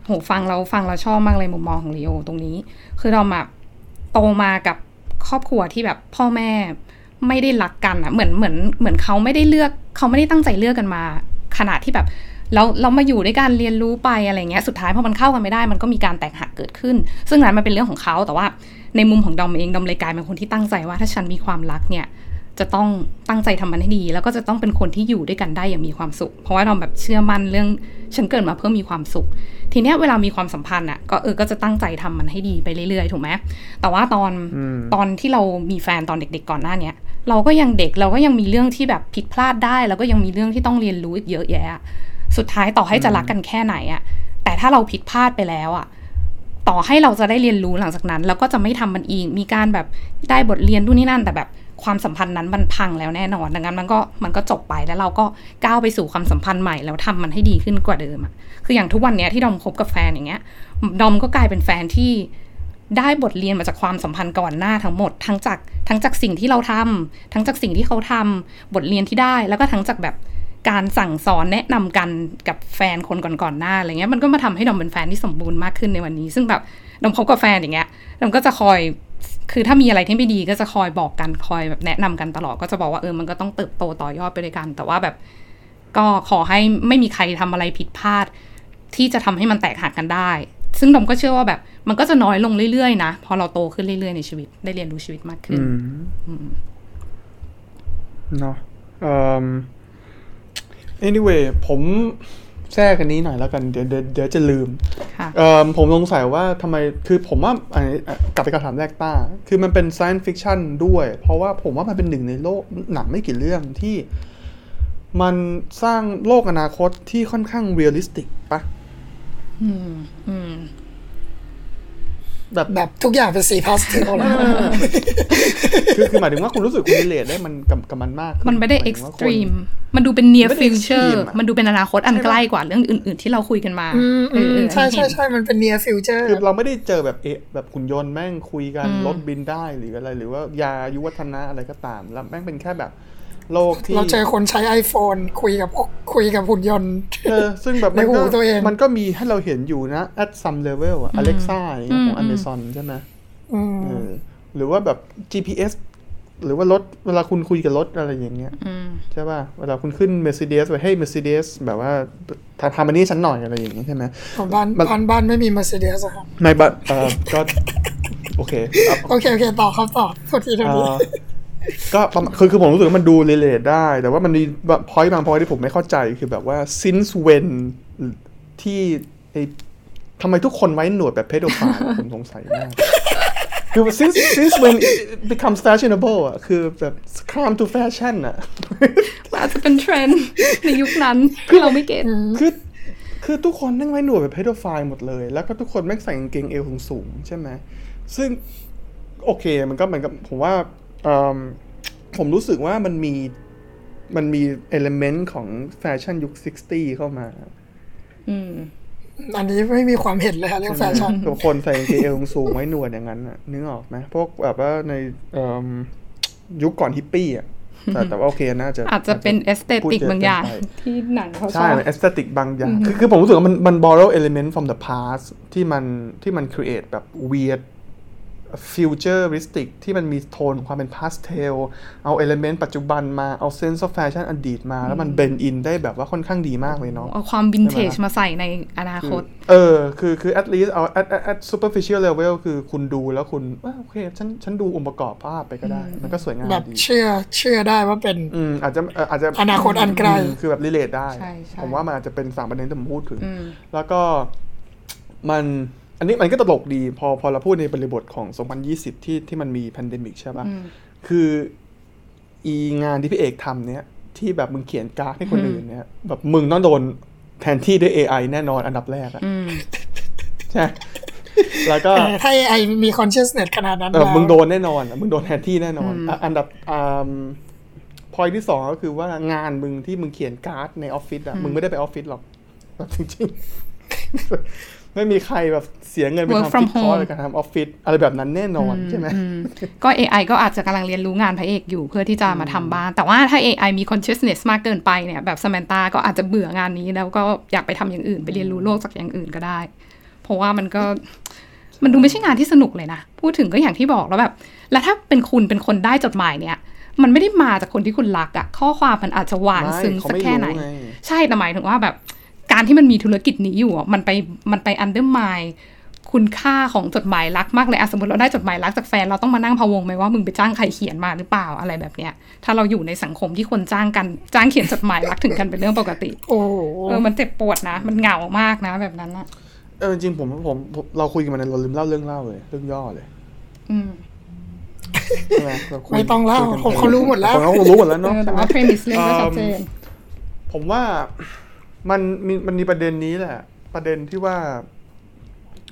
โหฟังเราฟังเราชอบมากเลยมุมมองของลีโอตรงนี้ คือดอมอะโตมากับครอบครัวที่แบบพ่อแม่ไม่ได้รักกันอะเหมือนเหมือนเหมือนเขาไม่ได้เลือกเขาไม่ได้ตั้งใจเลือกกันมา ขนาดที่แบบเราเรามาอยู่ด้วยการเรียนรู้ไปอะไรเงี้ยสุดท้ายพอมันเข้ากันไม่ได้ มันก็มีการแตกหักเกิดขึ้น ซึ่งนั้นมันเป็นเรื่องของเขาแต่ว่าในมุมของดอมเองดอมเลยกลายเป็นคนที่ตั้งใจว่าถ้าฉันมีความรักเนี่ย จะต้องตั้งใจทำมันให้ดี แล้วก็จะต้องเป็นคนที่อยู่ด้วยกันได้อย่างมีความสุข เพราะว่าเราแบบเชื่อมั่นเรื่องฉันเกิดมาเพื่อมีความสุข ทีเนี้ยเวลามีความสัมพันธ์อะก็เออก็จะตั้งใจทำมันให้ดีไปเรื่อยๆ ถูกไหมแต่ว่าตอนอืมตอนที่เรามีแฟนตอนเด็ก ๆ ก่อนหน้าเนี้ยเราก็ยังเด็กเราก็ยังมีเรื่องที่แบบผิดพลาดได้ แล้วก็ยังมีเรื่องที่ต้องเรียนรู้อีกเยอะแยะ สุดท้ายต่อให้จะรักกันแค่ไหนอะแต่ถ้าเราผิดพลาดไปแล้วอะต่อให้เราจะได้เรียนรู้หลังจากนั้น แล้วก็จะไม่ทำมันอีกมีการแบบได้บทเรียนดูนนี่นั่นแต่แบบ ความสัมพันธ์นั้นมันพังแล้วแน่นอน ดังนั้นมันก็มันก็จบไปแล้วเราก็ก้าวไปสู่ความสัมพันธ์ใหม่แล้วทำมันให้ดีขึ้นกว่าเดิมอะคืออย่างทุกวันเนี้ยที่ดอมคบกับแฟนอย่างเงี้ย ดอมก็กลายเป็นแฟนที่ได้บทเรียนมาจากความสัมพันธ์ก่อนหน้าทั้งหมด ทั้งจากทั้งจากสิ่งที่เราทำทั้งจากสิ่งที่เขาทำบทเรียนที่ได้ แล้วก็ทั้งจากแบบการสั่งสอนแนะนำกันกับแฟนคนก่อนๆหน้าอะไรเงี้ยมันก็มาทำให้ดอมเป็นแฟนที่สมบูรณ์มากขึ้นในวันนี้ ซึ่งแบบดอมคบกับแฟนอย่างเงี้ยดอมก็จะคอย คือถ้ามีอะไรที่ไม่ดีก็จะคอยบอกกันคอยแบบแนะนำกันตลอดก็จะบอกว่าเออมันก็ต้องเติบโตต่อยอดไปด้วยกัน แต่ว่าแบบก็ขอให้ไม่มีใครทำอะไรผิดพลาด ที่จะทำให้มันแตกหักกันได้ ซึ่งดอมก็เชื่อว่าแบบ มันก็จะน้อยลงเรื่อยๆนะพอเราโตขึ้นเรื่อยๆในชีวิตได้เรียนรู้ชีวิตมากขึ้นอืมเนาะเอ่อ anyway ผม แทรกกันนี้หน่อยแล้วกันเดี๋ยวเดี๋ยวเดี๋ยวจะลืมค่ะเอ่อผมสงสัยว่าทำไมคือผมว่าอันนี้อะกลับไปคำถามแรกต้า คือมันเป็น science fiction ด้วย เพราะว่าผมว่ามันเป็นหนึ่งในโลกหนังไม่กี่เรื่องที่มันสร้างโลกอนาคตที่ค่อนข้าง realistic ปะอืมอืม แบบแบบทุกอย่างเป็นสีพาสเทลเลยคือคือหมายถึงว่าคุณรู้สึกคุณ relate ได้มันกับกับมันมากขึ้มันไม่ได้หาเอ็ยกถึงซ์ว่าตคนรีมมันดูเป็น near ไม่ได้ future extreme อะมันดูเป็นอนาคตอันใกล้กว่าเรื่องอื่น ๆ ที่เราคุยกันมาอืมเออือเอมอใช่อันนี้ใช่เห็นใช่มันเป็น near future คือเราไม่ได้เจอแบบเอะแบบหุ่นยนต์แม่งคุยกันอืมรถบินได้หรืออะไร หรือว่ายาอายุวัฒนะอะไรก็ตาม แล้วแม่งเป็นแค่แบบ โลกที่เราเจอคนใช้ iPhone คุยกับคุยกับหุ่นยนต์เออซึ่งแบบมันในหูก็ตัวเองมันก็มีให้เราเห็นอยู่นะ at some level อะ Alexa อย่างเงี้ยของอืม Amazon ใช่ไหมอืมเออหรือว่าแบบ GPS หรือว่ารถเวลาคุณคุยกับรถอะไรอย่างเงี้ยอืมใช่ป่ะเวลาคุณขึ้น Mercedes ไปให้ Mercedes แบบว่าทำทำอันนี้ฉันหน่อยอะไรอย่างเงี้ยใช่ไหมของบ้านมันบ้านบ้านไม่มี Mercedes อะครับไม่ but เออก็โอเคเอาโอเค โอเค ต่อครับต่อโทษทีโทษทีเอ่อ ก็ประมาณคือคือผมรู้สึกว่ามันดู relate ได้ แต่ว่ามันมี point บาง point ที่ผมไม่เข้าใจคือแบบว่า since when ที่ไอทำไมทุกคนไว้หนวดแบบเพดโ p ฟ l ผมสงสัยมาก คือ since since when it becomes fashionable อะ คือแบบ come to fashion อะอาจจะเป็นเทรนด์ในยุคนั้นที่เราไม่เก็ตคือคือทุกคนนั่งไว้หนวดแบบเพดโ p ฟ l หมดเลย แล้วก็ทุกคนแม่งใส่กางเกงเอวสูงๆใช่ไหม ซึ่งโอเคมันก็เหมือนกับผมว่าเอิ่ม ผมรู้สึกว่ามันมีมันมี element ของแฟชั่นยุค 60 เข้ามา อืมอันนี้ไม่มีความเห็นเลยฮะเรื่องแฟชั่นตัวคนใส่กางเกงเอวสูงไว้หนวดอย่างนั้นน่ะนึกออกไหมพวกแบบว่าในเอิ่มยุคก่อนฮิปปี้อะแต่แต่ว่าโอเคน่าจะอาจจะเป็น aesthetic พูดเยอะบางอย่างเกินไปที่หนังเขาชอบใช่มัน aestheticสเตติกบางอย่าง คือคือผมรู้สึกว่ามันมัน borrow element from the past ที่มันที่มัน create แบบ weird futuristic ที่มันมีโทนของความเป็นพาสเทล เอา element ปัจจุบันมา เอาเซนส์ of แฟชั่นอดีตมา แล้วมัน blend in ได้แบบว่าค่อนข้างดีมากเลยเนาะ เอาความวินเทจมาใส่ในอนาคต เออ คือ คือ at least เอา at at at superficial level คือคุณดูแล้วคุณอะโอเค ฉัน ฉันดูองค์ประกอบภาพไปก็ได้ มันก็สวยงามแบบดีเชื่อ เชื่อได้ว่าเป็น อืม อาจจะเอ่ออาจจะ อนาคตอันไกลมคือแบบ relate ได้ใช่ใช่ผมว่ามันอาจจะเป็นสามประเด็นที่ผมพูดถึงอืมแล้วก็มัน อันนี้มันก็ตลกดีพอพอเราพูดในบริบทของ 2020 ที่ที่มันมี pandemic ใช่ปะอืมคืออีงานที่พระเอกทำเนี้ยที่แบบมึงเขียนการ์ดให้คนอื่นเนี่ยแบบมึงต้องโดนแทนที่ด้วย AI แน่นอนอันดับแรกอะอืมใช่แล้วก็เออถ้า AI มี consciousness ขนาดนั้นเออแล้วมึงโดนแน่นอนอะมึงโดนแทนที่แน่นอนอืมอะอันดับอ่าพอยที่สองก็คือว่างานมึงที่มึงเขียนการ์ดในออฟฟิศอะมึงไม่ได้ไปออฟฟิศหรอกแบบจริงๆ ไม่มีใครแบบเสียเงินไป Work ทำ from ฟิตคอร์ home ในการทำออฟฟิศอะไรแบบนั้นแน่นอนใช่ไหมอืมก็ AI ก็อาจจะกำลังเรียนรู้งานพระเอกอยู่เพื่อที่จะมาทำบ้าน แต่ว่าถ้า AI มี consciousness มากเกินไปเนี่ยแบบ Samantha ก็อาจจะเบื่องานนี้ แล้วก็อยากไปทำอย่างอื่น ไปเรียนรู้โลกจากอย่างอื่นก็ได้ เพราะว่ามันก็มันดูไม่ใช่งานที่สนุกเลยนะ พูดถึงก็อย่างที่บอกแล้วแบบ แล้วถ้าเป็นคุณเป็นคนได้จดหมายเนี่ย มันไม่ได้มาจากคนที่คุณรักอะข้อความมันอาจจะหวานไม่ซึ้งเขาสักไม่แค่ไหนรู้ไงใช่แต่หมายถึงว่าแบบ การที่มันมีธุรกิจนี้อยู่อะมันไปมันไปอันเดอร์มายคุณค่าของจดหมายรักมากเลยอะสมมติเราได้จดหมายรักจากแฟนเราต้องมานั่งพะวงไหมว่ามึงไปจ้างใครเขียนมาหรือเปล่าอะไรแบบเนี้ย ถ้าเราอยู่ในสังคมที่คนจ้างกันจ้างเขียนจดหมายรักถึงกันเป็นเรื่องปกติ โอ้โหเออมันเจ็บปวดนะ มันเหงามากนะ แบบนั้นอะเออจริงๆผมผมผม เราคุยกันมาในเราลืมเล่าเรื่องเล่าเลย เรื่องย่อเลย อืมใช่ไหมเราคุยไม่ต้องเล่าคุยกันผมเขารู้หมดแล้วผมเขารู้หมดแล้วเอเนาะอใช่แต่ไหมว่า premise เรื่องก็ชัดเจนผมว่า มันมีมันมีประเด็นนี้แหละ ประเด็นที่ว่า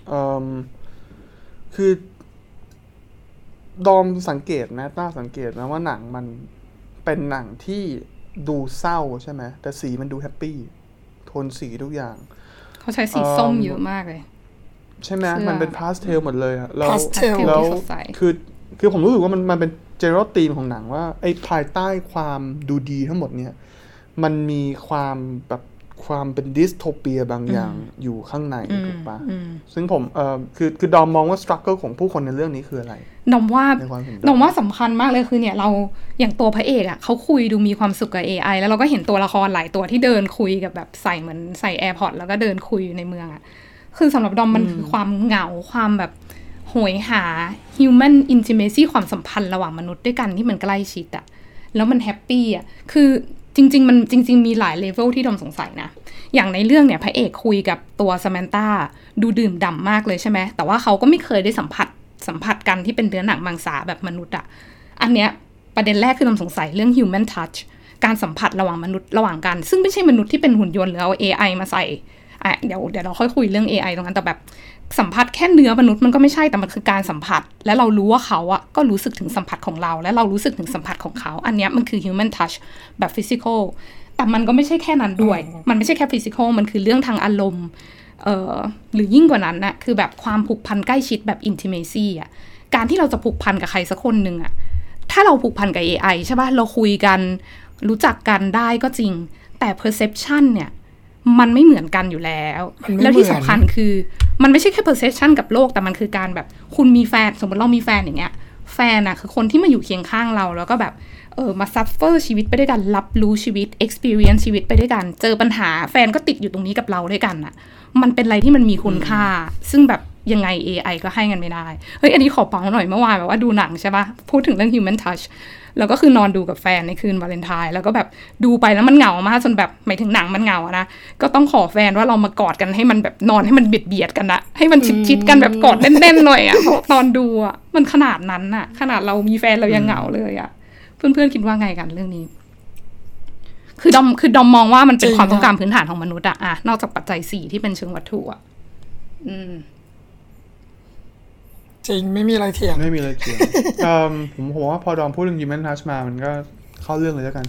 เอมคือ ดอมสังเกตนะต้าสังเกตนะว่าหนังมันเป็นหนังที่ดูเศร้าใช่ไหมแต่สีมันดู happy โทนสีทุกอย่าง เขาใช้สีส้มเยอะมากเลย ใช่ไหมเสื้อมันเป็นพาสเทลหมดเลยอะแล้ว pastel แล้วที่สดใสคือคือผมรู้สึกว่ามันมันเป็นgeneral theme ของหนังว่าไอ้ภายใต้ความดูดีทั้งหมดเนี่ย มันมีความแบบ ความเป็น dystopia บางอย่างอยู่ข้างในถูกปะอืมซึ่งผมเออคือคือดอมมองว่าส t รั g เกิลของผู้คนในเรื่องนี้คืออะไรดอมว่าในความเห็นดอมว่าสำคัญมากเลยคือเนี่ยเราอย่างตัวพระเอกอะ่ะเขาคุยดูมีความสุขกับ AI แล้วเราก็เห็นตัวละครหลายตัวที่เดินคุยกับแบบใส่เหมือนใส่ AirPod แล้วก็เดินคุยอยู่ในเมืองอะ่ะ คือสำหรับดอมมันคือความเหงาความแบบโหยหา human intimacy ความสัมพันธ์ระหว่างมนุษย์ด้วยกันที่มันใกล้ชิดอะ่ะแล้วมัน happy อะ คือ จริง ๆ มันจริง ๆ มีหลายเลเวลที่ดอมสงสัยนะ อย่างในเรื่องเนี่ยพระเอกคุยกับตัวส m มนตาดูดื่มด่ำมากเลยใช่ไหม แต่ว่าเขาก็ไม่เคยได้สัมผัสสัมผัสกันที่เป็นเนื้อหนังมังสาแบบมนุษย์อะอันเนี้ยประเด็นแรกคือดอมสงสัยเรื่อง human touch การสัมผัสระหว่างมนุษย์ระหว่างกัน ซึ่งไม่ใช่มนุษย์ที่เป็นหุ่นยนต์หรือเอา AI มาใส่ อะเดี๋ยวเดี๋ยวเราค่อยคุยเรื่อง AI ตรงนั้นแต่แบบสัมผัสแค่เนื้อมนุษย์มันก็ไม่ใช่แต่มันคือการสัมผัส และเรารู้ว่าเขาอะก็รู้สึกถึงสัมผัสของเรา และเรารู้สึกถึงสัมผัสของเขา อันเนี้ยมันคือ human touch แบบ physical แต่มันก็ไม่ใช่แค่นั้นด้วย มันไม่ใช่แค่ physical มันคือเรื่องทางอารมณ์เอ่อหรือยิ่งกว่านั้นน่ะคือแบบความผูกพันใกล้ชิดแบบ intimacy อะการที่เราจะผูกพันกับใครสักคนหนึ่งอะถ้าเราผูกพันกับ AI ใช่ป่ะเราคุยกัน รู้จักกันได้ก็จริง แต่ perception เนี่ย มันไม่เหมือนกันอยู่แล้วมันไม่แล้วที่เหมือนสำคัญคือ มันไม่ใช่แค่ perception กับโลก แต่มันคือการแบบ คุณมีแฟน สมมติเรามีแฟนอย่างเงี้ย แฟนอะคือคนที่มาอยู่เคียงข้างเรา แล้วก็แบบ เออ มา suffer ชีวิตไปด้วยกัน รับรู้ชีวิต experience ชีวิตไปด้วยกัน เจอปัญหา แฟนก็ติดอยู่ตรงนี้กับเราด้วยกันอะมันเป็นอะไรที่มันมีคุณค่า ซึ่งแบบยังไง AI ก็ให้กันไม่ได้ เฮ้ย อันนี้ขอปังหน่อยเมื่อวานแบบว่าดูหนังใช่ปะพูดถึงเรื่อง human touch แล้วก็คือนอนดูกับแฟนในคืนวาเลนไทน์แล้วก็แบบดูไปแล้วมันเหงามากจนแบบหมายถึงหนังมันเหงาอะนะก็ต้องขอแฟนว่าเรามากอดกันให้มันแบบนอนให้มันเบียดเบียดกันนะให้มันชิดๆกันแบบกอดแน่นๆหน่อยอะตอนดูอะมันขนาดนั้นอะขนาดเรามีแฟนเรายังเหงาเลยอะเพื่อนๆคิดว่าไงกันเรื่องนี้คือดอมคือดอมมองว่ามันเป็นความต้องการพื้นฐานของมนุษย์อะอะนอกจากปัจจัยสี่ที่เป็นเชิงวัตถุอะอืม จริงไม่มีอะไรเถียง ไม่มีเลยเถียงเอิ่มผมผมว่าพอดอมพูดเรื่อง human touch มามันก็เข้าเรื่องเลยแล้วกัน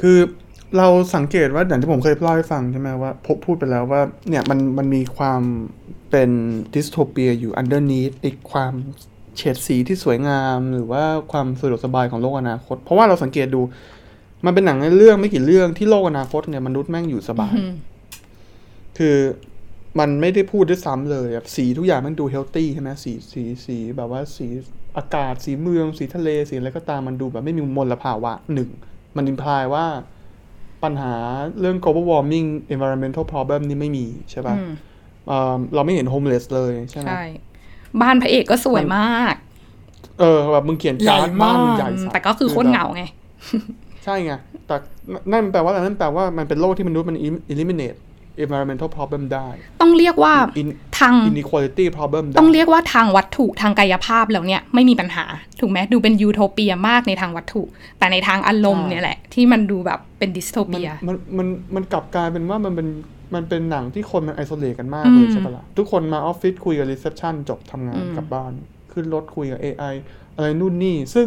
คือเราสังเกตว่าอย่างที่ผมเคยเล่าให้ฟังใช่ไหมว่าพบพูดไปแล้วว่าเนี่ยมันมันมีความเป็นดิสโทเปียอยู่ underneath อีกความเฉดสีที่สวยงาม หรือว่าความสะดวกสบายของโลกอนาคต เพราะว่าเราสังเกตดู มันเป็นหนังในเรื่องไม่กี่เรื่องที่โลกอนาคตเนี่ยมนุษย์แม่งอยู่สบายอืมคือ มันไม่ได้พูดด้วยซ้ำเลยแบบสีทุกอย่างมันดูเฮลตี้ใช่ไหมสีสีสีแบบว่าสีอากาศสีเมือง สีทะเลสีอะไรก็ตามมันดูแบบไม่มีมลภาวะหนึ่ง มันอิมพลายว่าปัญหาเรื่อง global warming environmental problem นี่ไม่มีใช่ปะอืม่ะเราไม่เห็น homeless เลยใช่ไหมใช่บ้านพระเอกก็สวยมาก เออแบบมึงเขียนการ์ดใหญ่มากบ้านมึงใหญ่สัสแต่ก็คือโคตรเหงาไง ใช่ไงแต่นั่นแปลว่าอะไรนั่นแปลว่ามันเป็นโลกที่มนุษย์มัน eliminate environmental problem ได้ ต้องเรียกว่า In- ทาง inequality problem ได้ต้องเรียกว่าทางวัตถุทางกายภาพแล้วเนี่ยไม่มีปัญหา ถูกไหมดูเป็นยูโทเปียมากในทางวัตถุ แต่ในทางอารมณ์เนี่ยแหละ ที่มันดูแบบเป็น dystopia มันมันมันกลับกลายเป็นว่ามันเป็นมันเป็นหนังที่คนมัน isolate กันมากเลยอืมใช่ปะล่ะทุกคนมาออฟฟิศคุยกับ reception จบทำงานอืมกลับบ้าน ขึ้นรถคุยกับ AI อะไรนู่นนี่ ซึ่ง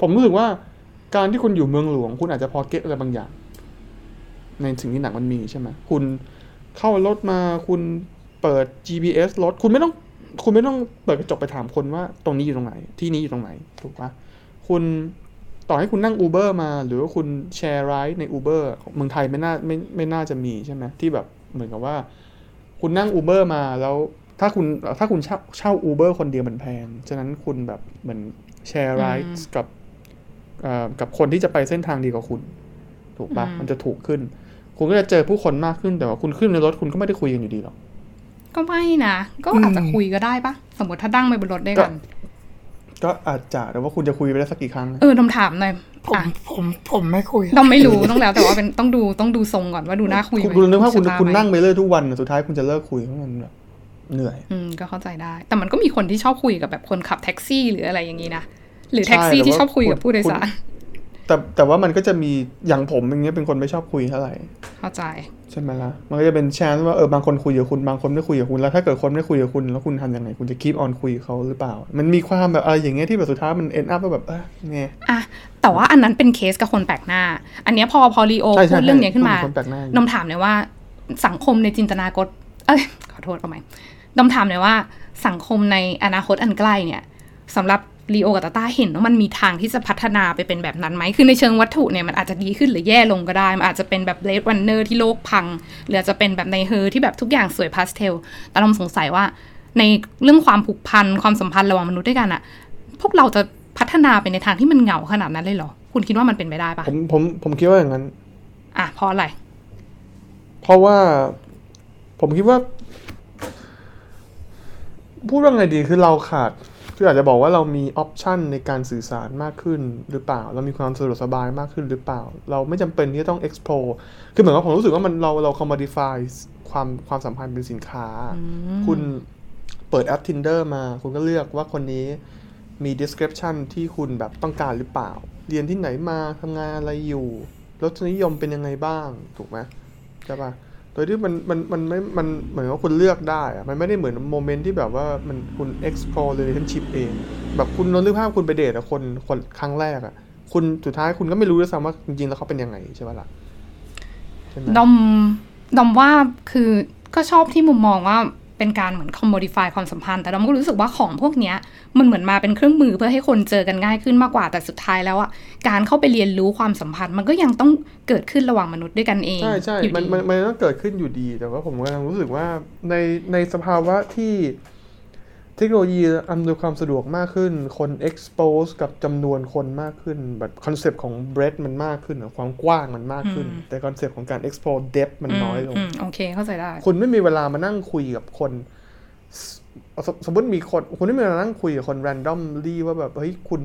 ผมรู้สึกว่าการที่คุณอยู่เมืองหลวง คุณอาจจะพอเก็ตอะไรบางอย่าง ในสิ่งที่หนังมันมีใช่ไหมคุณเข้ารถมาคุณเปิด GPS รถคุณไม่ต้อง คุณไม่ต้องเปิดกระจกไปถามคนว่าตรงนี้อยู่ตรงไหน ที่นี้อยู่ตรงไหนถูกปะคุณต่อให้คุณนั่ง Uber มา หรือว่าคุณแชร์ไรด์ใน Uber ของเมืองไทยไม่น่าไม่ไม่น่าจะมีใช่ไหมที่แบบเหมือนกับว่า คุณนั่ง Uber มาแล้วถ้าคุณถ้าคุณเช่าเช่า Uber คนเดียวมันแพง ฉะนั้นคุณแบบเหมือนแชร์ไรด์กับเอ่อกับคนที่จะไปเส้นทางดีกว่าคุณ ถูกปะมันจะถูกขึ้น คุณก็จะเจอผู้คนมากขึ้นแต่ว่าคุณขึ้นในรถคุณก็ไม่ได้คุยกันอยู่ดีหรอกก็ไม่นะ ก็อาจจะคุยก็ได้ปะสมมติถ้าดั้งไปบนรถด้วยกัน ก็อาจจะแต่ว่าคุณจะคุยไปได้สักกี่ครั้ง เออดมถามหน่อยผมอะผมผมไม่คุยดมไม่รู้ต้องแล้วแต่ว่าเป็นต้องดูต้องดูทรงก่อนว่าดูน่าคุยไหคุมณคุณนึกว่าคุณสภพคุณไหมนั่งไปเรื่อยทุกวันน่ะสุดท้ายคุณจะเลิกคุยเพราะมันแบบเหนื่อย อืมก็เข้าใจได้ แต่มันก็มีคนที่ชอบคุยกับแบบคนขับแท็กซี่หรืออะไรอย่างนี้นะหรือแท็กซี่ใช่ที่แต่ว่าชอบคุยกับผู้โดยคุณสาร แต่แต่ว่ามันก็จะมีอย่างผมอย่างเงี้ยเป็นคนไม่ชอบคุยเท่าไหร่ เข้าใจใช่ไหมล่ะ มันก็จะเป็น chance ว่าเออบางคนคุยกับคุณบางคนไม่คุยกับคุณแล้วถ้าเกิดคนไม่คุยกับคุณแล้วคุณทำยังไงคุณจะ keep on คุยกับเขาหรือเปล่า มันมีความแบบอะไรอย่างเงี้ยที่แบบสุดท้ายมัน end up แบบเออไงอะแต่ว่าอันนั้นเป็นเคสกับคนแปลกหน้า อันเนี้ยพอพอลีโอใช่ใช่พูดเรื่องเนี้ยขึ้นมาพูดถึงคนแปลกหน้าดอมถามเลยว่าสังคมในจินตนาการเอ้ยขอโทษเอาใหม่ดอมถามเลยว่าสังคมในอนาคตอันใกล้เนี่ยสำหรับ ลีโอกับตาต้าเห็นว่ามันมีทางที่จะพัฒนาไปเป็นแบบนั้นไหม คือในเชิงวัตถุเนี่ยมันอาจจะดีขึ้นหรือแย่ลงก็ได้ มันอาจจะเป็นแบบ Blade Runner ที่โลกพัง หรืออาจจะเป็นแบบในเฮอที่แบบทุกอย่างสวยพาสเทล แต่ดอมสงสัยว่าในเรื่องความผูกพันความสัมพันธ์ระหว่างมนุษย์ด้วยกันอะพวกเราจะพัฒนาไปในทางที่มันเหงาขนาดนั้นเลยเหรอ คุณคิดว่ามันเป็นไปได้ปะผมผมผมคิดว่าอย่างนั้น อะเพราะอะไร เพราะว่า ผมคิดว่า พูดว่าไงดีคือเราขาด คืออาจจะบอกว่าเรามีออปชันในการสื่อสารมากขึ้นหรือเปล่า เรามีความสะดวกสบายมากขึ้นหรือเปล่า เราไม่จำเป็นที่จะต้อง explore คือเหมือนกับผมรู้สึกว่ามันเราเรา commodify ความความสัมพันธ์เป็นสินค้า คุณเปิดแอป Tinder มา คุณก็เลือกว่าคนนี้มี description ที่คุณแบบต้องการหรือเปล่า เรียนที่ไหนมาทำงานอะไรอยู่รสนิยมเป็นยังไงบ้างถูกไหมใช่ปะ โดยที่มันมันมันไม่มันเหมือนว่าคุณเลือกได้อะมันไม่ได้เหมือนโมเมนต์ที่แบบว่ามันคุณ explore relationship เอง แบบคุณลองนึกภาพคุณไปเดทกับคนคนครั้งแรกอะคุณสุดท้ายคุณก็ไม่รู้ด้วยซ้ำว่าจริงๆแล้วเขาเป็นยังไงใช่ไหมล่ะใช่ไหมดอมดอมว่าคือก็ชอบที่มุมมองว่า เป็นการเหมือน commodify ความสัมพันธ์ แต่ดอมก็รู้สึกว่าของพวกเนี้ยมันเหมือนมาเป็นเครื่องมือเพื่อให้คนเจอกันง่ายขึ้นมากกว่าแต่สุดท้ายแล้วอะการเข้าไปเรียนรู้ความสัมพันธ์ มันก็ยังต้องเกิดขึ้นระหว่างมนุษย์ด้วยกันเองใช่ใช่อยู่มันดีมันมันต้องเกิดขึ้นอยู่ดีแต่ว่าผมกำลังรู้สึกว่าในในสภาวะที่ เทคโนโลยีอำนวยความสะดวกมากขึ้น คน expose กับจำนวนคนมากขึ้น แบบคอนเซปต์ของ breadth มันมากขึ้นอะความกว้างมันมากขึ้น แต่ concept ของการ explore depth มันน้อยลงโอเค เข้าใจได้ คุณไม่มีเวลามานั่งคุยกับคนสสสมมติมีคน คุณไม่มีเวลานั่งคุยกับคน randomly ว่าแบบ เฮ้ย คุณ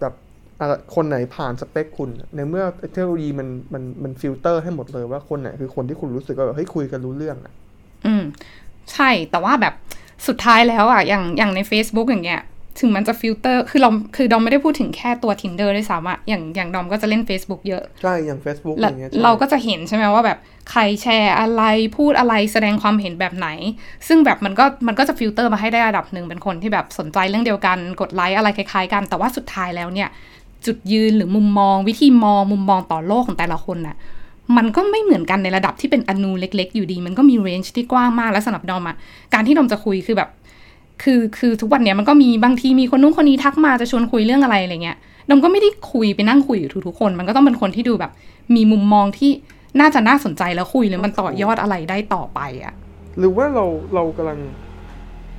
แบบอะคนไหนผ่านสเปคคุณ ในเมื่อเทคโนโลยีมันมันมันฟิลเตอร์ให้หมดเลยว่าคนไหนคือคนที่คุณรู้สึกว่าแบบเฮ้ยคุยกันรู้เรื่องอะอืม ใช่ แต่ว่าแบบ สุดท้ายแล้วอะอย่างอย่างใน Facebook อย่างเงี้ยถึงมันจะฟิลเตอร์ คือเรา คือดอมไม่ได้พูดถึงแค่ตัว Tinder ด้วยซ้ำอะอย่าง อย่างดอมก็จะเล่น Facebook เยอะ ใช่ อย่าง Facebook อแล้วย่างเงี้ยใช่เราก็จะเห็นใช่ไหมว่าแบบใครแชร์อะไร พูดอะไร แสดงความเห็นแบบไหน ซึ่งแบบมันก็ มันก็จะฟิลเตอร์มาให้ได้ระดับหนึ่งเป็นคนที่แบบสนใจเรื่องเดียวกัน กดไลค์อะไรคล้ายๆกัน แต่ว่าสุดท้ายแล้วเนี่ย จุดยืนหรือมุมมอง วิธีมอง มุมมองต่อโลกของแต่ละคนน่ะ มันก็ไม่เหมือนกันในระดับที่เป็นอณูเล็ก ๆ อยู่ดี มันก็มี range ที่กว้างมากและสำหรับดอมอะการที่ดอมจะคุยคือแบบ คือคือทุกวันเนี้ยมันก็มีบางทีมีคนนู้นคนนี้ทักมาจะชวนคุยเรื่องอะไรอะไรเงี้ยดอมก็ไม่ได้คุยไปนั่งคุยอยู่ทุกๆคน มันก็ต้องเป็นคนที่ดูแบบ มีมุมมองที่น่าจะน่าสนใจแล้วคุยหรือมันต่อยอดอะไรได้ต่อไปอะหรือว่าเราเรากำลัง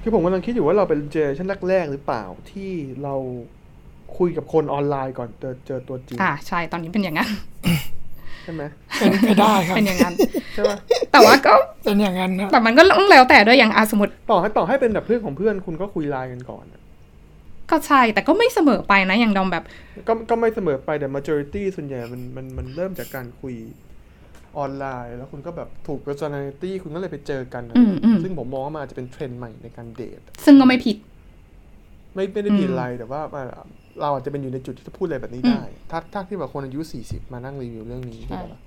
คือผมกำลังคิดอยู่ว่าเราเป็น generation แรกๆหรือเปล่าที่เราคุยกับคนออนไลน์ก่อนเจอเจอตัวจริงอ่าใช่ตอนนี้เป็นอย่างนั้นใช่ไหม เป็นไปได้ครับเป็นอย่างนั้นใช่ปะแต่ว่าก็เป็นอย่างนั้นนะแต่มันก็ต้องแล้วแต่ด้วยอย่างอาสมมติต่อให้ต่อให้เป็นแบบเพื่อนของเพื่อนคุณก็คุยไลน์กันก่อนอะก็ใช่แต่ก็ไม่เสมอไปนะอย่างดอมแบบ ก็ก็ไม่เสมอไปแต่ majority ส่วนใหญ่มันมันมันเริ่มจากการคุยออนไลน์ แล้วคุณก็แบบถูก personality คุณก็เลยไปเจอกันอะอืมอืมซึ่งผมมองว่ามันอาจจะเป็นเทรนด์ใหม่ในการเดทซึ่งก็ไม่ผิด ไม่ไม่ได้ผิดอืมอะไรแต่ว่ามันเราอาจจะเป็นอยู่ในจุดที่จะพูดอะไรแบบนี้ได้ ถ้าถ้าที่แบบคนอายุ40มานั่งรีวิวเรื่องนี้ใช่ปะ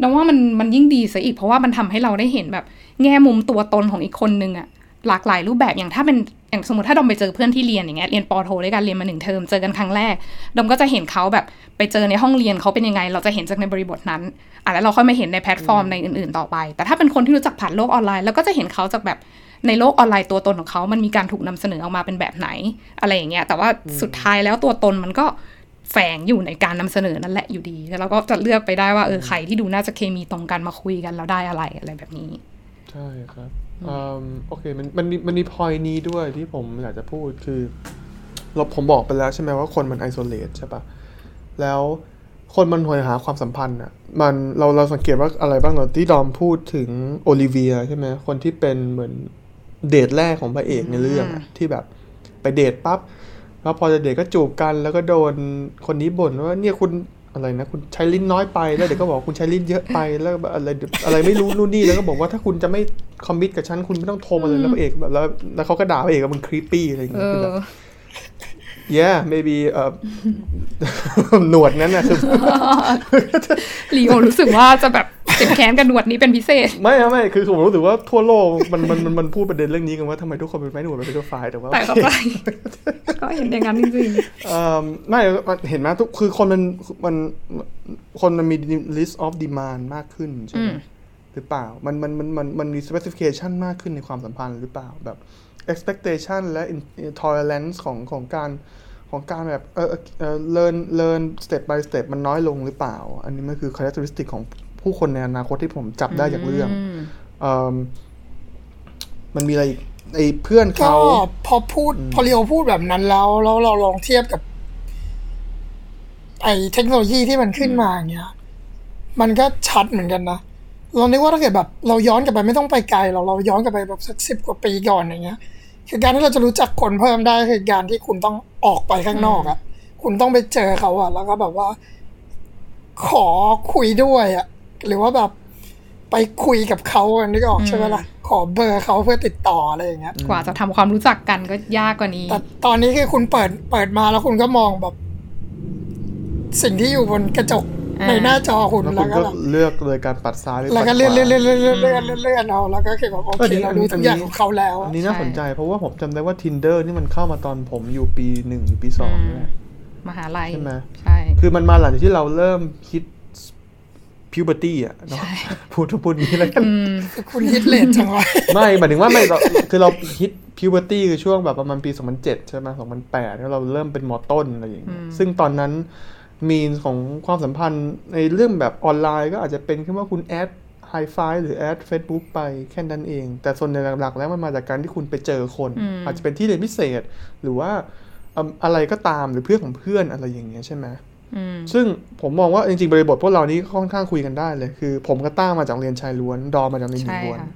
ดอมว่ามันมันยิ่งดีซะอีกเพราะว่ามันทำให้เราได้เห็นแบบ แง่มุมตัวตนของอีกคนนึงอะหลากหลายรูปแบบอย่างถ้าเป็นอย่างสมมติถ้าดอมไปเจอเพื่อนที่เรียนอย่างเงี้ยเรียนปอโทด้วยกันเรียนมาหนึ่งเทอมเจอกันครั้งแรกดอมก็จะเห็นเขาแบบไปเจอในห้องเรียนเขาเป็นยังไง เราจะเห็นจากในบริบทนั้นอะแล้วเราค่อยมาเห็นในแพลตฟอร์มในอื่นๆต่อไป แต่ถ้าเป็นคนที่รู้จักผ่านโลกออนไลน์เราก็จะเห็นเขาจากแบบในโลกออนไลน์ตัวตนของเขา มันมีการถูกนำเสนอออกมาเป็นแบบไหน อะไรอย่างเงี้ยแต่ว่าสุดท้ายแล้วตัวตนมันก็ แฝงอยู่ในการนำเสนอนั่นแหละอยู่ดีแล้วเราก็จะเลือกไปได้ว่าเออใครที่ดูน่าจะเคมีตรงกันมาคุยกันแล้วได้อะไรอะไรแบบนี้ ใช่ครับอืมโอเคมันมันมีมันมีพอยนี้ด้วยที่ผมอยากจะพูดคือเราผมบอกไปแล้วใช่ไหมว่าคนมัน isolate ใช่ปะแล้วคนมันโหยหาความสัมพันธ์อะมันเราเราสังเกตว่าอะไรบ้างเราที่ดอมพูดถึงโอลิเวียใช่ไหมคนที่เป็นเหมือนเดทแรกของพระเอกในเรื่องอะที่แบบไปเดทปั๊บ แล้วพอจะเดทก็จูบกันแล้วก็โดนคนนี้บ่นว่าเนี่ยคุณอะไรนะคุณใช้ลิ้นน้อยไปแล้วเดี๋ยวก็บอกคุณใช้ลิ้นเยอะไปแล้วแบบอะไรอะไรไม่รู้นู่นนี่แล้วก็บอกว่าถ้าคุณจะไม่ commit กับฉันคุณไม่ต้องโทรมาเลยแล้วพระเอกแบบแล้วแล้วเขาก็ด่าพระเอกว่ามึง creepy อะไรอย่างเงี้ยคือแบบอ yeah maybe เอ่อหนวดนั้นนะคือลีโอรู้สึกว่าจะแบบเจ็บแค้นกับหนวดนี้เป็นพิเศษ ไม่ครับไม่คือผมรู้สึกว่าทั่วโลกมันมันมันมันพูดประเด็นเรื่องนี้กันว่าทำไมทุกคนเป็นไอ้หนวดเป็น pedophile แต่ว่าแต่เข้าใจก็เห็นอย่างนั้นจริงเอ่อไม่มันเห็นไหมทุกคือคนมันมันคนมันมี list of demand มากขึ้นใช่ไหมอืมหรือเปล่ามันมันมันมันมันมี specification มากขึ้นในความสัมพันธ์หรือเปล่าแบบ expectation และ tolerance ของของการของการแบบเออเออ learn learn step by step มันน้อยลงหรือเปล่า อันนี้มันคือ characteristic ของผู้คนในอนาคตที่ผมจับได้จากเรื่องมเอิ่มมันมีอะไรอีกไอ้เพื่อนก็เขาพอพูดพอเรียวพูดแบบนั้นแล้วแล้วเราลองเทียบกับ ไอเทคโนโลยีที่มันขึ้นมาอย่างเงี้ย มันก็ชัดเหมือนกันนะเรานึกว่าถ้าเกิดแบบ เราย้อนกลับไปไม่ต้องไปไกลเราเราย้อนกลับไปแบบสักสิบกว่าปีก่อนอย่างเงี้ย คือการที่เราจะรู้จักคนเพิ่มได้คือการที่คุณต้องออกไปข้างนอกอะคุณต้องไปเจอเขาอะแล้วก็แบบว่า ขอคุยด้วยอะหรือว่าแบบไปคุยกับเขาอะนึกออกใช่ไหมล่ะ ขอเบอร์เขาเพื่อติดต่ออะไรอย่างเงี้ย กว่าจะทำความรู้จักกันก็ยากกว่านี้ แต่ตอนนี้คือคุณเปิดเปิดมาแล้วคุณก็มองแบบ สิ่งที่อยู่บนกระจกอ่า ในหน้าจอคุณแล้วแล้คุวณก็ก็เลือกเลยการปัดซ้ายหรือแล้วก็ปัดขเลื่อนวาเลื่อนเลื่อนเลื่อนเลื่อนเลื่อนเลื่อนเลื่อนเอาแล้วก็คือแบบโอเออเคดีเราอันนี้รู้ทุกอย่างอันนี้ของเขาแล้วอัอะนนี้น่าสนใจเพราะว่าผมจำได้ว่า tinder นี่มันเข้ามาตอนผมอยู่ปีหนึ่งหรือปีสองอืมนี่แหละ มหาลัยใช่ไหม ใช่ คือมันมาหลังจากที่เราเริ่มคิด puberty อะเนาะใช่พูดพูดอย่างนี้แล้วกันอืมคุณฮิตเลทจังวะไม่หมายถึงว่าไม่เราคือเราคิด puberty คือช่วงแบบประมาณปี 2007 ใช่ไหม2008แล้วเราเริ่มเป็นมอต้นอะไรอย่างเงี้ยอืมซึ่งตอนนั้น มีนของความสัมพันธ์ในเรื่องแบบออนไลน์ก็อาจจะเป็นแค่ว่าคุณแอดไฮไฟหรือแอด Facebook ไปแค่นั้นเอง แต่ส่วนในหลักๆ แล้วมันมาจากการที่คุณไปเจอคนอืมอาจจะเป็นที่เรียนพิเศษ หรือว่าอืมอะไรก็ตามหรือเพื่อนของเพื่อนอะไรอย่างเงี้ยใช่ไหมอืมซึ่งผมมองว่าจริงๆบริบทพวกเรานี้ค่อนข้างคุยกันได้เลย คือ ผมก็ต้ามาจากเรียนชายล้วน ดอมมาจากเรียนหญิงใช่ล้วนค่ะ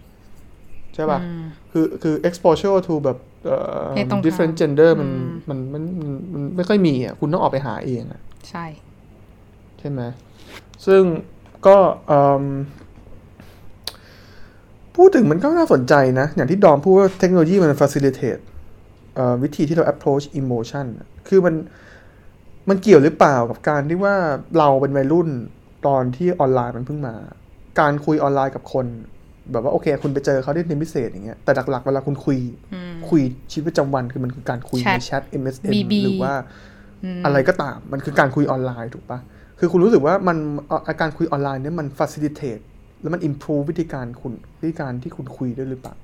ใช่ป่ะอืมคือคือ exposure to แบบเอ่อเพศตรงข้าม different gender มันอืมมันมันมันมันไม่ค่อยมีอะคุณต้องออกไปหาเองอะ ใช่ ใช่ไหมซึ่งก็เอิ่มพูดถึงมันก็น่าสนใจนะ อย่างที่ดอมพูดว่าเทคโนโลยีมัน facilitate เอ่อวิธีที่เรา approach emotion อะคือมันมันเกี่ยวหรือเปล่ากับการที่ว่าเราเป็นวัยรุ่นตอนที่ออนไลน์มันเพิ่งมา การคุยออนไลน์กับคน แบบว่าโอเค คุณไปเจอเขาที่เรียนพิเศษอย่างเงี้ยแต่หลักๆเวลาคุณคุยอืมคุยชีวิตประจำวันคือมันคือการคุยแชทในแชท MSN BB หรือว่าม อะไรก็ตาม มันคือการคุยออนไลน์ถูกปะคือคุณรู้สึกว่ามันเอ่อการคุยออนไลน์เนี่ยมัน facilitate แล้วมัน improve วิธีการคุณวิธีการที่คุณคุยด้วยหรือเปล่า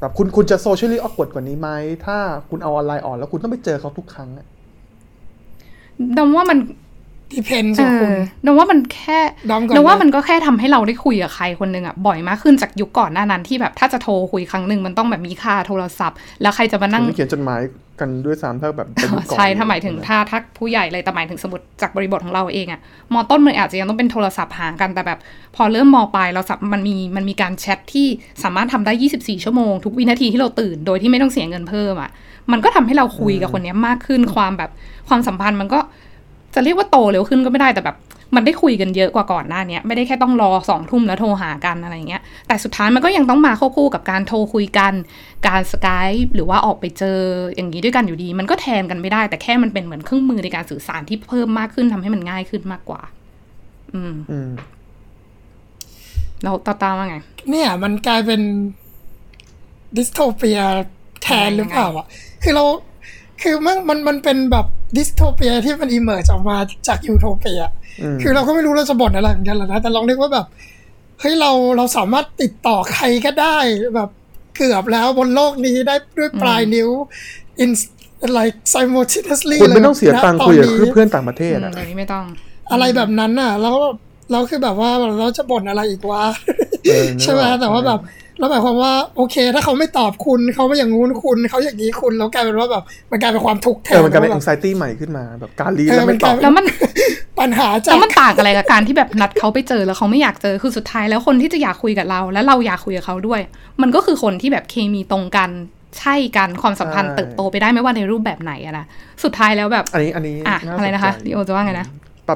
แบบคุณคุณจะ socially awkward กว่านี้ไหม ถ้าคุณเอาออนไลน์ออนแล้วคุณต้องไปเจอเขาทุกครั้งอะดอมว่ามันที่เพนเอส่วนคุณอนว่ามันแค่ดอมก่อนนว่านะมันก็แค่ทำให้เราได้คุยกับใครคนหนึ่งอะบ่อยมากขึ้นจากยุคก่อนหน้านั้นที่แบบถ้าจะโทรคุยครั้งหนึ่งมันต้องแบบมีค่าโทรศัพท์ แล้วใครจะมานั่งผมไม่เขียนจดหมาย กันด้วยซ้ำถ้าแบบเป็นยุคก่อนใช่ถ้าหมายถึงถ้าถ้าผู้ใหญ่เลยแต่หมายถึงสมมติจากบริบทของเราเองอะมอต้นมันอาจจะยังต้องเป็นโทรศัพท์หากันแต่แบบ พอเริ่มมอปลายเราสับมันมีมันมีการแชทที่สามารถทำได้ 24 ชั่วโมง ทุกวินาทีที่เราตื่นโดยที่ไม่ต้องเสียเงินเพิ่มอะมันก็ทำให้เราคุยกับคนเนี้ยมากขึ้นความแบบความสัมพันธ์มันก็จะเรียกว่าโตเร็วขึ้นก็ไม่ได้แต่แบบ มันได้คุยกันเยอะกว่าก่อนหน้าเนี้ยไม่ได้แค่ต้องรอสองทุ่มแล้วโทรหากันอะไรเงี้ย แต่สุดท้ายมันก็ยังต้องมาควบคู่กับการโทรคุยกัน การสกายหรือว่าออกไปเจออย่างนี้ด้วยกันอยู่ดี มันก็แทนกันไม่ได้ แต่แค่มันเป็นเหมือนเครื่องมือในการสื่อสารที่เพิ่มมากขึ้นทำให้มันง่ายขึ้นมากกว่าอืมอืมเราตาตาว่าไง เนี่ย มันกลายเป็นdysto pia แทนหรือเปล่าอะ คือเรา คือมันมันมันเป็นแบบ dystopia ที่มัน emerge ออกมาจากยูโทเปียอืมคือเราก็ไม่รู้เราจะบ่นอะไรเหมือนกันหรอกนะ แต่ลองนึกว่าแบบเฮ้ยเราเราสามารถติดต่อใครก็ได้แบบเกือบแล้วบนโลกนี้ได้ด้วยปลายนิ้ว in like simultaneously คุณไม่ต้องเสียตังค์นะคุยกับคนนี้เพื่อนต่างประเทศอืมอะเดี๋ยวนี้ไม่ต้อง อะไรแบบนั้นน่ะ แล้วเราคือแบบว่าเราจะบ่นอะไรอีกวะเออนึกออกใช่ไหมแต่ว่าแบบ แล้วหมายความว่าโอเค ถ้าเขาไม่ตอบคุณเขาไม่อย่างงู้นคุณเขาอย่างนี้คุณแล้วกลายเป็นว่าแบบมันกลายเป็นความทุกข์แทเออนมันกลายเป็นว่าแบบ anxiety ใหม่ขึ้นมาแบบการรีดเออแล้วไม่ตอบมันกลายเป็นแล้วมันปัญหาจาแล้วกมันต่างอะไรกับการที่แบบนัดเขาไปเจอแล้วเขาไม่อยากเจอคือสุดท้ายแล้วคนที่จะอยากคุยกับเรา แล้วเราอยากคุยกับเขาด้วย มันก็คือคนที่แบบเคมีตรงกันใช่กันความสัมพันธ์ใช่เติบโตไปได้ไม่ว่าในรูปแบบไหนอะนะสุดท้ายแล้วแบบ อันนี้อันนี้อะาอะไรนะคะสใจดิโอจะว่าไงนะ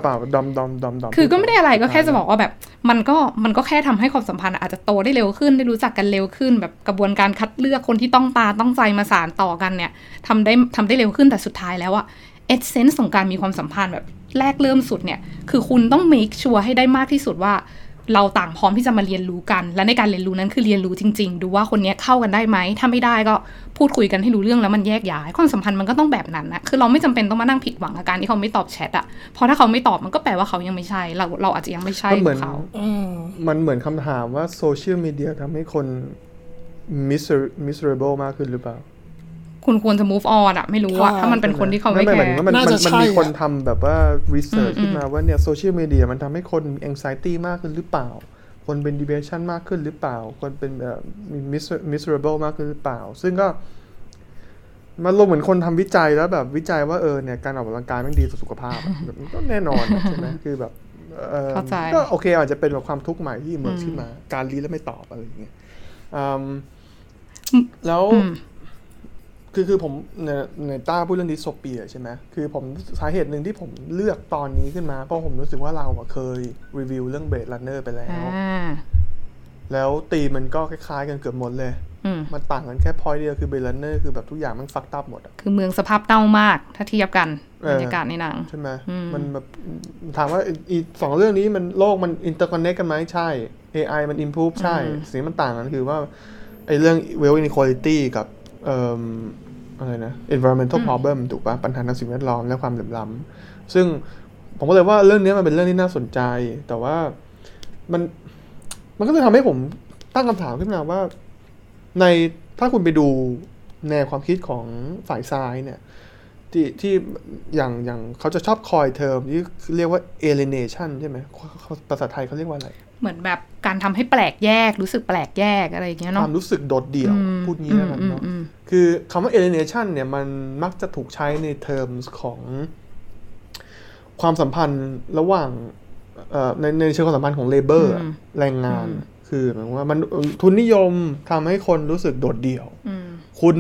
เปล่าเปล่าดอมดอมดอมดอมคือก็ไม่ได้อะไรก็แค่จะบอกว่าแบบ มันก็มันก็แค่ทำให้ความสัมพันธ์อาจจะโตได้เร็วขึ้นได้รู้จักกันเร็วขึ้น แบบกระบวนการคัดเลือกคนที่ต้องตาต้องใจมาสานต่อกันเนี่ยทำได้ทำได้เร็วขึ้นแต่สุดท้ายแล้วอะเอเซนส์ของการมีความสัมพันธ์แบบแรกเริ่มสุดเนี่ย คือคุณต้อง make sure ให้ได้มากที่สุดว่า เราต่างพร้อมที่จะมาเรียนรู้กัน และในการเรียนรู้นั้นคือเรียนรู้จริง ๆ ดูว่าคนเนี้ยเข้ากันได้ไหมถ้าไม่ได้ก็พูดคุยกันให้รู้เรื่องแล้วมันแยกย้ายความสัมพันธ์มันก็ต้องแบบนั้นนะคือเราไม่จำเป็นต้องมานั่งผิดหวังกับการที่เขาไม่ตอบแชทอะเพราะถ้าเขาไม่ตอบมันก็แปลว่าเขายังไม่ใช่ เราเราอาจจะยังไม่ใช่มันเหมือนกับเขาอืมมันเหมือนคำถามว่าโซเชียลมีเดียทำให้คน miser- miserable มากขึ้นหรือเปล่า คุณควรจะ move on อะไม่รู้อะใช่ถ้ามันเป็นคนที่เขาไม่ไม่แคหมายร์ถึงว่ามันน่ามันจะมันใช่มีคนอะทำแบบว่า research อืมขึ้นมาว่าเนี่ยโซเชียลมีเดียมันทำให้คนมี anxiety มากขึ้นหรือเปล่า คนเป็น depression มากขึ้นหรือเปล่า คนเป็นแบบมี miser- miserable มากขึ้นหรือเปล่า ซึ่งก็มันลงเหมือนคนทำวิจัยแล้วแบบวิจัยว่าเออเนี่ยการออกกำลังกายมันดีต่อสุขภาพอะแบบมันก็แน่นอนอะใช่ไหมคือแบบเออเข้าใจก็โอเคอาจจะเป็นแบบความทุกข์ใหม่ที่ emerge ขึ้นมา การ read แล้วไม่ตอบอะไรอย่างเงี้ยอืมแล้วอืม คือคือผมในในต้าพูดเรื่อง dystopia ใช่ไหมคือผมสาเหตุหนึ่งที่ผมเลือกตอนนี้ขึ้นมา เพราะผมรู้สึกว่าเราอะเคยรีวิวเรื่องเบ d รันเนอร์ไปแล้วอ่าแล้วตีมมันก็คล้ายๆกันเกือบหมดเลยอืมมันต่างกันแค่พอยเดียวคือเบ d รันเนอร์คือแบบทุกอย่างมัน fucked up หมดอะคือเมืองสภาพเน่ามากถ้าเทียบกันเออบรรยากาศในหนัง ใช่ไหมอืมมันแบบถามว่าอีอีสองเรื่องนี้มันโลกมันอินเตอร์คอนเน c กันไหมใช่ AI มัน improve ใช่ สิ่งที่มันต่างกันคือว่าไอ้เรื่อง wealth inequality กับเอ่อ อะไรนะ environmental problem ถูกปะปัญหาทางสิ่งแวดล้อมและความเหลื่อมล้ำซึ่งผมก็เลยว่าเรื่องนี้มันเป็นเรื่องที่น่าสนใจ แต่ว่ามันมันก็เลยทำให้ผมตั้งคำถามขึ้นมาว่า ในถ้าคุณไปดูแนวความคิดของฝ่ายซ้ายเนี่ย ที่ที่อย่างอย่างเขาจะชอบคอยเทอมที่เรียกว่า alienation ใช่ไหมเขาเขาภาษาไทยเขาเรียกว่าอะไร เหมือนแบบการทำให้แปลกแยก รู้สึกแปลกแยกอะไรอย่างเงี้ยคเนาะวามรู้สึกโดดเดี่ยวอืมพูดงี้แล้วกันเนาะอืมอืมคือคำว่า alienation เนี่ยมันมักจะถูกใช้ในเทอมของความสัมพันธ์ระหว่างเอ่อในในเชิงความสัมพันธ์ของ labor อะอืมแรงงาน คือหมายความว่ามันทุนนิยมทำให้คนรู้สึกโดดเดี่ยวอืมคุณ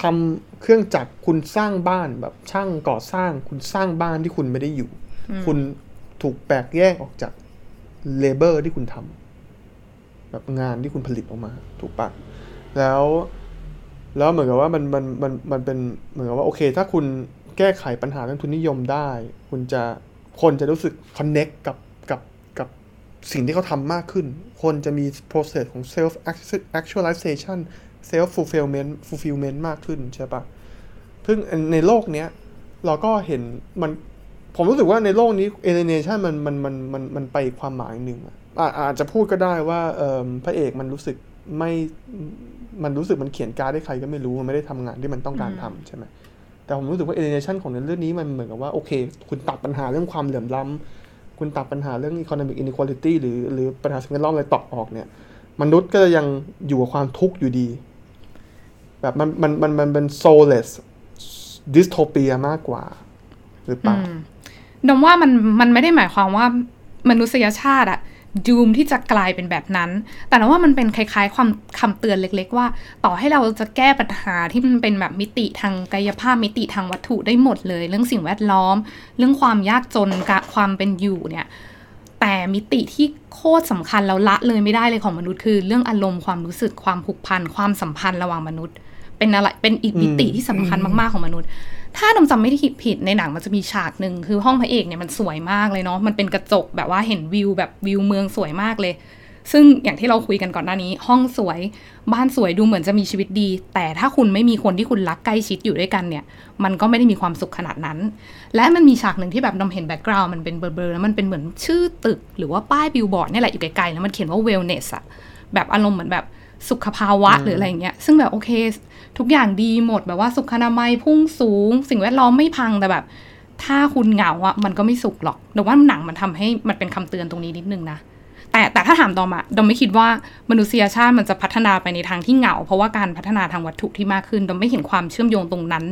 ทำเครื่องจักรคุณสร้างบ้านแบบช่างก่อสร้าง คุณสร้างบ้านที่คุณไม่ได้อยู่ คุณถูกแปลกแยกออกจาก เลเบอร์ที่คุณทำแบบงานที่คุณผลิตออกมา ถูกปะแล้ว แล้วเหมือนกับว่ามันมันมันมันเป็นเหมือนกับว่าโอเค ถ้าคุณแก้ไขปัญหาเรื่องทุนนิยมได้ คุณจะคนจะรู้สึกคอนเน็กกับกับกับสิ่งที่เขาทำมากขึ้น คนจะมี process ของ self actualization self fulfillment fulfillment มากขึ้นใช่ปะซึ่งในโลกเนี้ยเราก็เห็นมัน ผมรู้สึกว่าในโลกนี้ alienation มันมันมันมันมันไปอีกความหมายหนึ่งอะอะอาจจะพูดก็ได้ว่าเอ่อพระเอกมันรู้สึกไม่มันรู้สึกมันเขียนการ์ดให้ใครก็ไม่รู้มันไม่ได้ทำงานที่มันต้องการทำใช่ไหมแต่ผมรู้สึกว่า alienation ของเรื่องนี้มันเหมือนกับว่าโอเค คุณตัดปัญหาเรื่องความเหลื่อมล้ำคุณตัดปัญหาเรื่อง economic inequality หรือหรือปัญหาสิ่งแวดล้อมอะไรตอกออกเนี่ย มนุษย์ก็จะยังอยู่กับความทุกข์อยู่ดี แบบมันมันมันมันเป็น soulless dystopia มากกว่า หรือเปล่า ดมว่ามันมันไม่ได้หมายความว่ามนุษยชาติอะดูมที่จะกลายเป็นแบบนั้น แต่นว่ามันเป็นคล้ายๆความคำเตือนเล็ก ๆ ว่า ต่อให้เราจะแก้ปัญหาที่มันเป็นแบบมิติทางกายภาพมิติทางวัตถุได้หมดเลย เรื่องสิ่งแวดล้อม เรื่องความยากจนกความเป็นอยู่เนี่ยแต่มิติที่โคตรสำคัญแล้วละเลยไม่ได้เลยของมนุษย์คือ เรื่องอารมณ์ความรู้สึกความผูกพันความสัมพันธ์ระหว่างมนุษย์ เป็นอะไรเป็นอีกมิติที่สำคัญมากๆของมนุษย์ ถ้าดมจำไม่ได้ผิดในหนังมันจะมีฉากหนึ่งคือห้องพระเอกเนี่ยมันสวยมากเลยเนาะมันเป็นกระจกแบบว่าเห็นวิวแบบวิวเมืองสวยมากเลย ซึ่งอย่างที่เราคุยกันก่อนหน้านี้ ห้องสวยบ้านสวยดูเหมือนจะมีชีวิตดี แต่ถ้าคุณไม่มีคนที่คุณรักใกล้ชิดอยู่ด้วยกันเนี่ย มันก็ไม่ได้มีความสุขขนาดนั้น และมันมีฉากหนึ่งที่แบบดมเห็นแบ็กกราวน์มันเป็นเบลอๆแล้วมันเป็นเหมือนชื่อตึก หรือว่าป้ายบิลบอร์ดนี่แหละอยู่ไกลๆแล้วมันเขียนว่า wellness อะแบบอารมณ์เหมือนแบบสุขภาวะหรืออะไรอย่างเงี้ยซึ่งแบบโอเค ทุกอย่างดีหมดแบบว่าสุขอนามัยพุ่งสูง สิ่งแวดล้อมไม่พังแต่แบบ ถ้าคุณเหงาอะมันก็ไม่สุขหรอกแต่ว่าหนังมันทำให้มันเป็นคำเตือนตรงนี้นิดนึงนะแต่แต่ถ้าถามดอมอะดอมไม่คิดว่ามนุษยชาติมันจะพัฒนาไปในทางที่เหงา เพราะว่าการพัฒนาทางวัตถุที่มากขึ้นดอมไม่เห็นความเชื่อมโยงตรงนั้น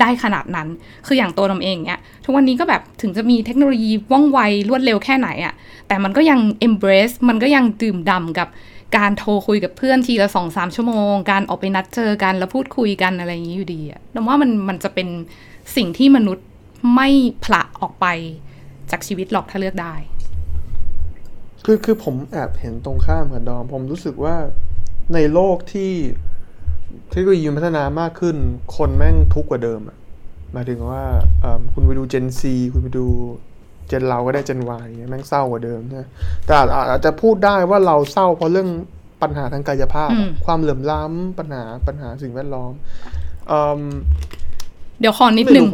ได้ขนาดนั้น คืออย่างตัวดอมเองเนี่ยทุกวันนี้ก็แบบถึงจะมีเทคโนโลยีว่องไวรวดเร็วแค่ไหนอะแต่มันก็ยัง embrace มันก็ยังดื่มด่ากับ การโทรคุยกับเพื่อนทีละสองสามชั่วโมง การออกไปนัดเจอกันแล้วพูดคุยกันอะไรอย่างนี้อยู่ดีอะดอมว่ามันมันจะเป็นสิ่งที่มนุษย์ไม่ผละออกไปจากชีวิตหรอกถ้าเลือกได้ คือคือผมแอบเห็นตรงข้ามกับดอม ผมรู้สึกว่าในโลกที่เทคโนโลยีพัฒนามากขึ้น คนแม่งทุกข์กว่าเดิมอะหมายถึงว่าคุณไปดู Gen Z คุณไปดู เจนเราก็ได้เจน Y แม่งเศร้ากว่าเดิมนะแต่อาจจะพูดได้ว่าเราเศร้าเพราะเรื่องปัญหาทางกายภาพ ความเหลื่อมล้ำปัญหาปัญหาสิ่งแวดล้อมเดี๋ยวขอนิดนึง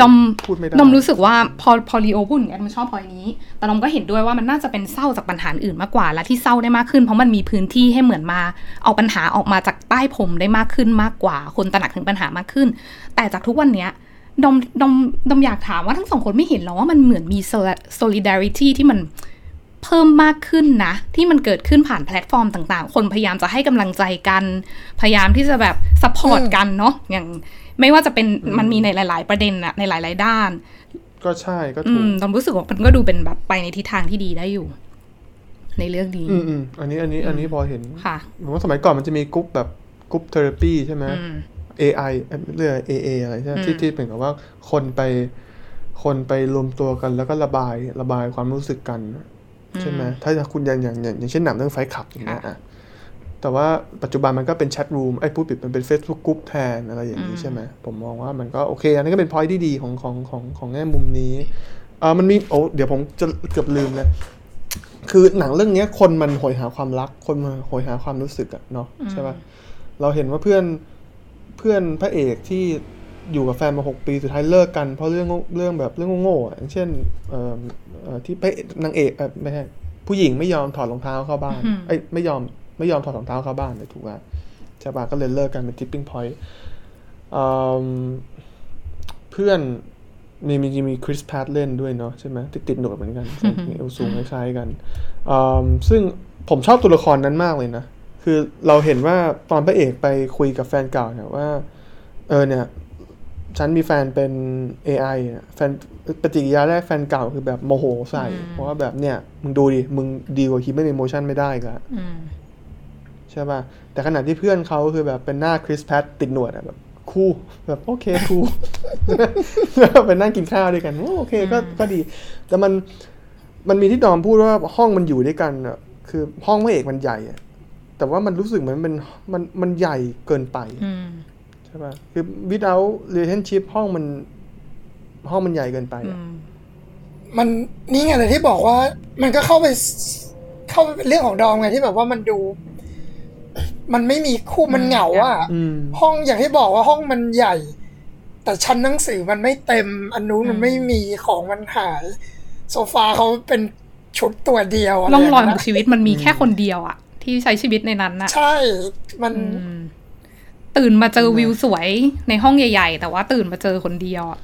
ดอมพูดไม่ได้ดอมรู้สึกว่าพอพอลีโอพูดอย่างนี้มันชอบพอยนี้ แต่ดอมก็เห็นด้วยว่ามันน่าจะเป็นเศร้าจากปัญหาอื่นมากกว่า และที่เศร้าได้มากขึ้นเพราะมันมีพื้นที่ให้เหมือนมา เอาปัญหาออกมาจากใต้ผมได้มากขึ้นมากกว่า คนตระหนักถึงปัญหามากขึ้น แต่จากทุกวันเนี้ย ดมดมดมอยากถามว่าทั้งสองคนไม่เห็นหรอว่ามันเหมือนมี solidarity ที่มันเพิ่มมากขึ้นนะ ที่มันเกิดขึ้นผ่านแพลตฟอร์มต่างๆ คนพยายามจะให้กำลังใจกัน พยายามที่จะแบบ support กันเนาะอย่างไม่ว่าจะเป็นมันมีในหลาย ๆ ประเด็นอะในหลาย ๆ ด้าน ก็ใช่ก็ถูกดมรู้สึกว่ามันก็ดูเป็นแบบไปในทิศทางที่ดีได้อยู่ ในเรื่องนี้อืมอันนี้อันนี้อันนี้พอเห็นค่ะผมว่าสมัยก่อนมันจะมีกรุ๊ปแบบ group therapy ใช่ไหม AI เรื่อง AA อะไรใช่ไหมที่ที่เป็นกับว่าคนไปคนไปรวมตัวกันแล้วก็ระบายระบายความรู้สึกกัน ใช่ไหมถ้าคุณอย่างอย่างอย่างเช่นหนังเรื่องไฟขับอย่างเงี้ยอะแต่ว่าปัจจุบันมันก็เป็นแชทรูมไอ้พูดปิดมันเป็น Facebook กรุ๊ปแทนอะไรอย่างนี้ใช่ไหมผมมองว่ามันก็โอเค อันนี้ก็เป็นพอยที่ดีของของของของแง่มุมนี้อ่ามันมีโอ้เดี๋ยวผมจะเกือบลืมเลยคือหนังเรื่องนี้คนมันหอยหาความรัก คนมันหอยหาความรู้สึกอะเนาะใช่ป่ะเราเห็นว่าเพื่อนเพื่อนพระเอกที่อยู่กับแฟนมาหกปีสุดท้ายเลิกกันเพราะเรื่องเรื่องแบบเรื่องโง่ๆอย่างเช่นเอ่อที่พระนางเอกไม่ใช่ผู้หญิงไม่ยอมถอดรองเท้าเข้าบ้านไอ้ไม่ยอมไม่ยอมถอดรองเท้าเข้าบ้านเลยถูกไหมใช่ปะก็เลยเลิกกันเป็น tipping point เพื่อนมีมีมี Chris Pratt เล่นด้วยเนาะใช่ไหมติดติดหนวดเหมือนกันเอวสูงคล้ายๆกันซึ่งผมชอบตัวละครนั้นมากเลยนะ คือเราเห็นว่าตอนพระเอกไปคุยกับแฟนเก่าเนี่ยว่า เออเนี่ย ฉันมีแฟนเป็น AI แฟนปฏิกิริยาแรกแฟนเก่าคือแบบโมโหใส่ เพราะว่าแบบเนี่ย มึงดูดิ มึงดีกว่าคิดไม่มีโมชั่นไม่ได้ก็ใช่ป่ะ แต่ขณะที่เพื่อนเขาคือแบบเป็นหน้าคริสแพทติดหนวดอะแบบคู่แบบโอเคคู่เป็นนั่งกินข้าวด้วยกันโอเคก็ก็ดี แต่มันมันมีที่ดอมพูดว่าห้องมันอยู่ด้วยกันอะคือห้องพระเอกมันใหญ่อะ แต่ว่ามันรู้สึกเหมือนมันมันมันใหญ่เกินไปใช่ป่ะคือ without relationship ห้องมัน ห้องมันใหญ่เกินไปมันนี่ไงเลยที่บอกว่า มันก็เข้าไปเข้าไปเป็นเรื่องของดอมไงที่แบบว่ามันดู มันไม่มีคู่มันเหงาอะห้องอย่างที่บอกว่าห้องมันใหญ่ แต่ชั้นหนังสือมันไม่เต็มอันนู้นมันไม่มีของมันหายโซฟาเขาเป็นชุดตัวเดียวร่องรอยของชีวิตมันมีแค่คนเดียวอะ ที่ใช้ชีวิตในนั้นนะใช่มันตื่นมาเจอวิวสวยในห้องใหญ่ ๆ แต่ว่าตื่นมาเจอคนเดียวอะ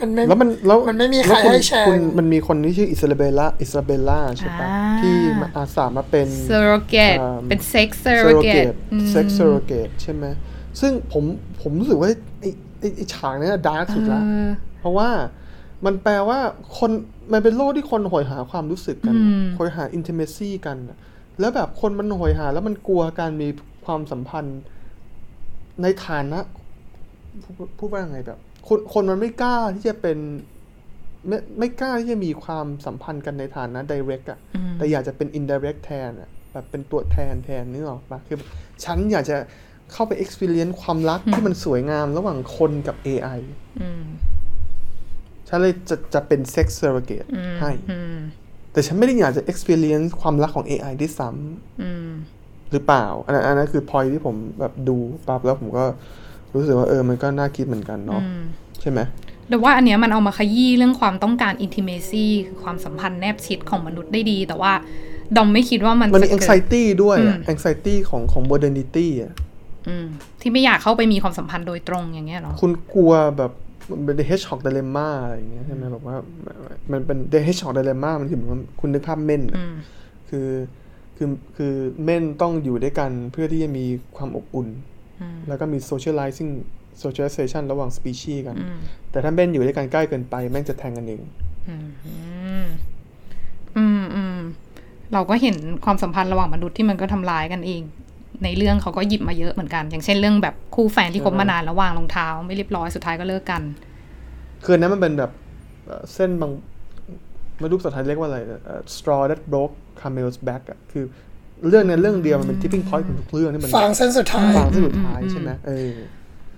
มันไม่แล้วมันแล้วมันไม่มีใครแล้วณให้แชร์คุณมันมีคนที่ชื่ออิซาเบลล่าอิซาเบลล่าใช่ปะอ่าที่มาอาสามาเป็น surrogate อ่าเป็น sex surrogate อืมเซ็กซ์ surrogate ใช่ไหมซึ่งผมผมรู้สึกว่าไอ้ไอ้ไอ้ฉากนี้ดาร์กสุดละเออเพราะว่ามันแปลว่าคนมันเป็นโลกที่คนโหยหาความรู้สึกกันอืมโหยหาอินเท m เมซีกันน่ะ แล้วแบบคนมันโหยหา แล้วมันกลัวการมีความสัมพันธ์ในฐานะพูดพูดว่าไงแบบ คนคนมันไม่กล้าที่จะเป็นไม่ไม่กล้าที่จะมีความสัมพันธ์กันในฐานะ direct อะอืมแต่อยากจะเป็น indirect แทนอะแบบเป็นตัวแทนแทนนึกออกปะคือฉันอยากจะเข้าไป experience ความรักที่มันสวยงามระหว่างคนกับ AI อืมฉันเลยจะจะเป็น sex surrogate อืมให้อืม แต่ฉันไม่ได้อยากจะ experience ความรักของ AI ด้วยซ้อืมำหรือเปล่า อันนั้นอันนั้นคือ point ที่ผมแบบดูปั๊บแล้วผมก็รู้สึกว่าเออมันก็น่าคิดเหมือนกันเนาะอืมใช่ไหมแต่ว่าอันเนี้ยมันเอามาขยี้เรื่องความต้องการ intimacy คือความสัมพันธ์แนบชิดของมนุษย์ได้ดี แต่ว่าดอมไม่คิดว่ามันมันมีจะเกิด anxiety ด้วยอะอืม anxiety ของของ modernity อะอืมที่ไม่อยากเข้าไปมีความสัมพันธ์โดยตรงอย่างเงี้ยเหรอ คุณกลัวแบบ เป็น the hedgehog dilemma อะไรอย่างเงี้ยใช่ไหมแบบว่า มันเป็น the hedgehog dilemma มันคือเหมือนว่าคุณนึกภาพเม่นอะอืมคือคือคือเม่นต้องอยู่ด้วยกันเพื่อที่จะมีความอบอุ่นอืมแล้วก็มี socializing socialization ระหว่าง species กันอืมแต่ถ้าเม่นอยู่ด้วยกันใกล้เกินไป แม่งจะแทงกันเองอืมอืมอืมเราก็เห็นความสัมพันธ์ระหว่างมนุษย์ที่มันก็ทำร้ายกันเอง ในเรื่องเขาก็หยิบมาเยอะเหมือนกัน อย่างเช่นเรื่องแบบคู่แฟนที่คบมานานแล้ววางรองเท้า ไม่เรียบร้อยสุดท้ายก็เลิกกัน คืออนนั้นมันเป็นแบบเอ่อเส้นบางไม่รู้ภาษาไทยเรียกว่าอะไรเอ่อ straw that broke camel's back อะคือเรื่องในเรื่องเดียวมันเป็น tipping point ของทุกเรื่องที่มันฟางเส้นสุดท้ายฟังที่สุดท้ายใช่ไหมเออ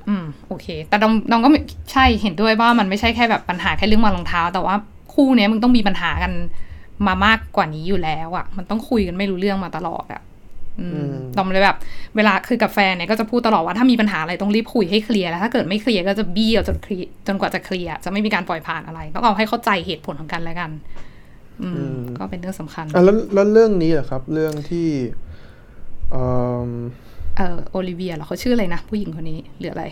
อืมโอเค แต่น้องน้องก็ไม่ใช่เห็นด้วยว่ามันไม่ใช่แค่แบบปัญหาแค่เรื่องวางรองเท้า แต่ว่าคู่เนี้ยมึงต้องมีปัญหากันมามากกว่านี้อยู่แล้วอะมันต้องคุยกันไม่รู้เรื่องมาตลอดอะอื มอืมดอมเลยแบบ เวลาคือกับแฟนเนี่ยก็จะพูดตลอดว่าถ้ามีปัญหาอะไรต้องรีบคุยให้เคลียร์แล้วถ้าเกิดไม่เคลียร์ก็จะบี้เอาจนเคลียร์จนกว่าจะเคลียร์จะไม่มีการปล่อยผ่านอะไรต้องเอาให้เข้าใจเหตุผลของกันและกัน อืม ก็เป็นเรื่องสำคัญอะแล้วแล้วเรื่องนี้เหรอครับ เรื่องที่เอ่อเออโอลิเวียเหรอเขาชื่ออะไรนะผู้หญิงคนนี้หรืออะไร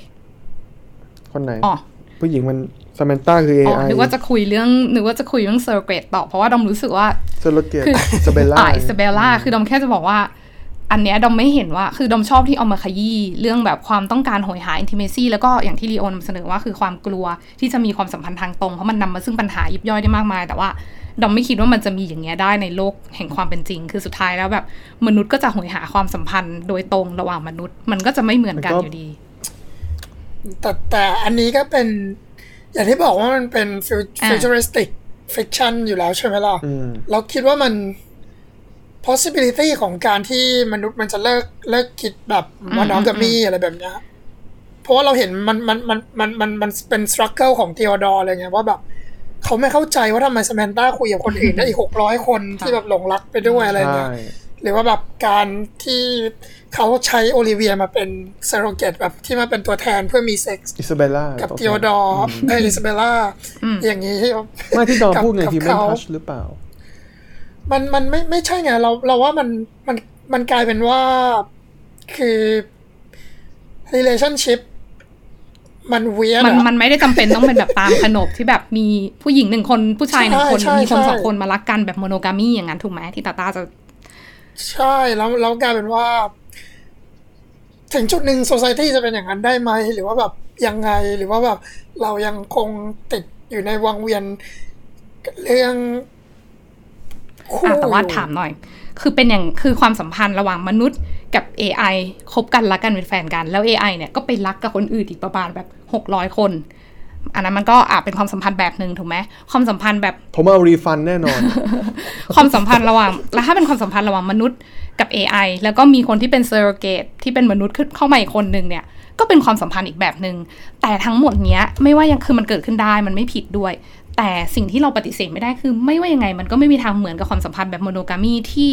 คนไหนอ๋อผู้หญิงมันซาแมนต้าคืออ๋อ AI นึกว่าจะคุยเรื่องนึกว่าจะคุยเรื่อง surrogate ต่อเพราะว่าดอมรู้สึกว่า surrogate คืออิสเบลล่าอ่าอิสเบลล่าคือดอมแค่จะบอกว่า อันเนี้ยดอมไม่เห็นว่าคือดอมชอบที่เอามาขยี้เรื่องแบบความต้องการโหยหา intimacy แล้วก็อย่างที่ลีโอนำเสนอว่าคือความกลัวที่จะมีความสัมพันธ์ทางตรงเพราะมันนำมาซึ่งปัญหายิบย่อยได้มากมาย แต่ว่าดอมไม่คิดว่ามันจะมีอย่างเงี้ยได้ในโลกแห่งความเป็นจริง คือสุดท้ายแล้วแบบมนุษย์ก็จะโหยหาความสัมพันธ์โดยตรงระหว่างมนุษย์ มันก็จะไม่เหมือนกันอยู่ดี แต่แต่อันนี้ก็เป็น อย่างที่บอกว่ามันเป็นอ่า futuristic fiction อยู่แล้วใช่ไหมล่ะอืมเราคิดว่ามัน possibility ของการที่มนุษย์มันจะเลิกเลิกคิดแบบมอนอกามีอะไรแบบเนี้ยเพราะว่าเราเห็นมันมันมันมันมันมันเป็น struggle ของเทโอดอร์อะไรเงี้ยว่าแบบเขาไม่เข้าใจว่าทำไมสแมนต้าคุยกับคนอื่นได้อีกหกร้อยคนที่แบบหลงรักไปด้วยอะไรเงี้ยใช่หรือว่าแบบการที่เขาใช้โอลิเวียมาเป็น surrogate แบบที่มาเป็นตัวแทนเพื่อมีเซ็กส์อิซาเบลล่ากับเทโอดอร์เอออิซาเบลล่าอืมอย่างนี้ไม่ที่ดอมกับพูดไงกับ human เขา touch หรือเปล่า มันมันไม่ไม่ใช่ไงเราเราว่ามันมันมันกลายเป็นว่าคือ relationship มันเวียมันมันไม่ได้จำเป็นต้องเป็นแบบตามขนบที่แบบมีผู้หญิงหนึ่งคนผู้ชายหนึ่งคนใช่รือมีคนใช่สองคนมารักกันแบบ monogamy อย่างนั้นถูกไหมที่ตาตาจะ ใช่แล้วแล้วกลายเป็นว่า ถึงจุดหนึ่ง society จะเป็นอย่างนั้นได้ไหม หรือว่าแบบยังไงหรือว่าแบบเรายังคงติดอยู่ในวังเวียนเรื่องคู่อะ แต่ว่าอยู่ถามหน่อย คือเป็นอย่างคือความสัมพันธ์ระหว่างมนุษย์กับ AI คบกันรักกันเป็นแฟนกัน แล้ว AI เนี่ยก็ไปรักกับคนอื่นอีกประมาณแบบหกร้อยคน อันนั้นมันก็อาจเป็นความสัมพันธ์แบบหนึ่งถูกไหมความสัมพันธ์แบบ ผมเอารีฟันแน่นอน ความสัมพันธ์ระหว่าง แล้วถ้าเป็นความสัมพันธ์ระหว่างมนุษย์กับ AI แล้วก็มีคนที่เป็น surrogate ที่เป็นมนุษย์ขึ้นเข้ามาอีกคนหนึ่งเนี่ยก็เป็นความสัมพันธ์อีกแบบหนึ่งแต่ทั้งหมดเนี้ยไม่ว่ายังคือมันเกิดขึ้นได้มันไม่ผิดด้วย แต่สิ่งที่เราปฏิเสธไม่ได้คือ ไม่ว่ายังไงมันก็ไม่มีทางเหมือนกับความสัมพันธ์แบบ monogamy ที่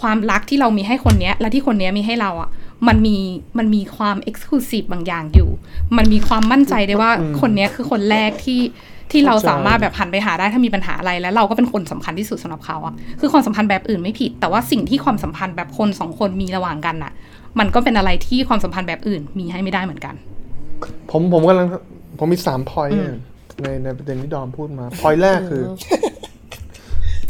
ความรักที่เรามีให้คนเนี้ย และที่คนเนี้ยมีให้เราอะมันมีมันมีความ exclusive บางอย่างอยู่ มันมีความมั่นใจได้ว่าคนเนี้ยคือคนแรกที่ที่เราเข้าใจสามารถแบบหันไปหาได้ถ้ามีปัญหาอะไรแล้วเราก็เป็นคนสำคัญที่สุดสำหรับเขาอะคือความสัมพันธ์แบบอื่นไม่ผิด แต่ว่าสิ่งที่ความสัมพันธ์แบบคนสองคนมีระหว่างกันน่ะมันก็เป็นอะไรที่ความสัมพันธ์แบบอื่นมีให้ไม่ได้เหมือนกัน ผมผมกำลังผมมีสามพอยต์ ในในประเด็นที่ดอมพูดมาพอยต์แรกคือ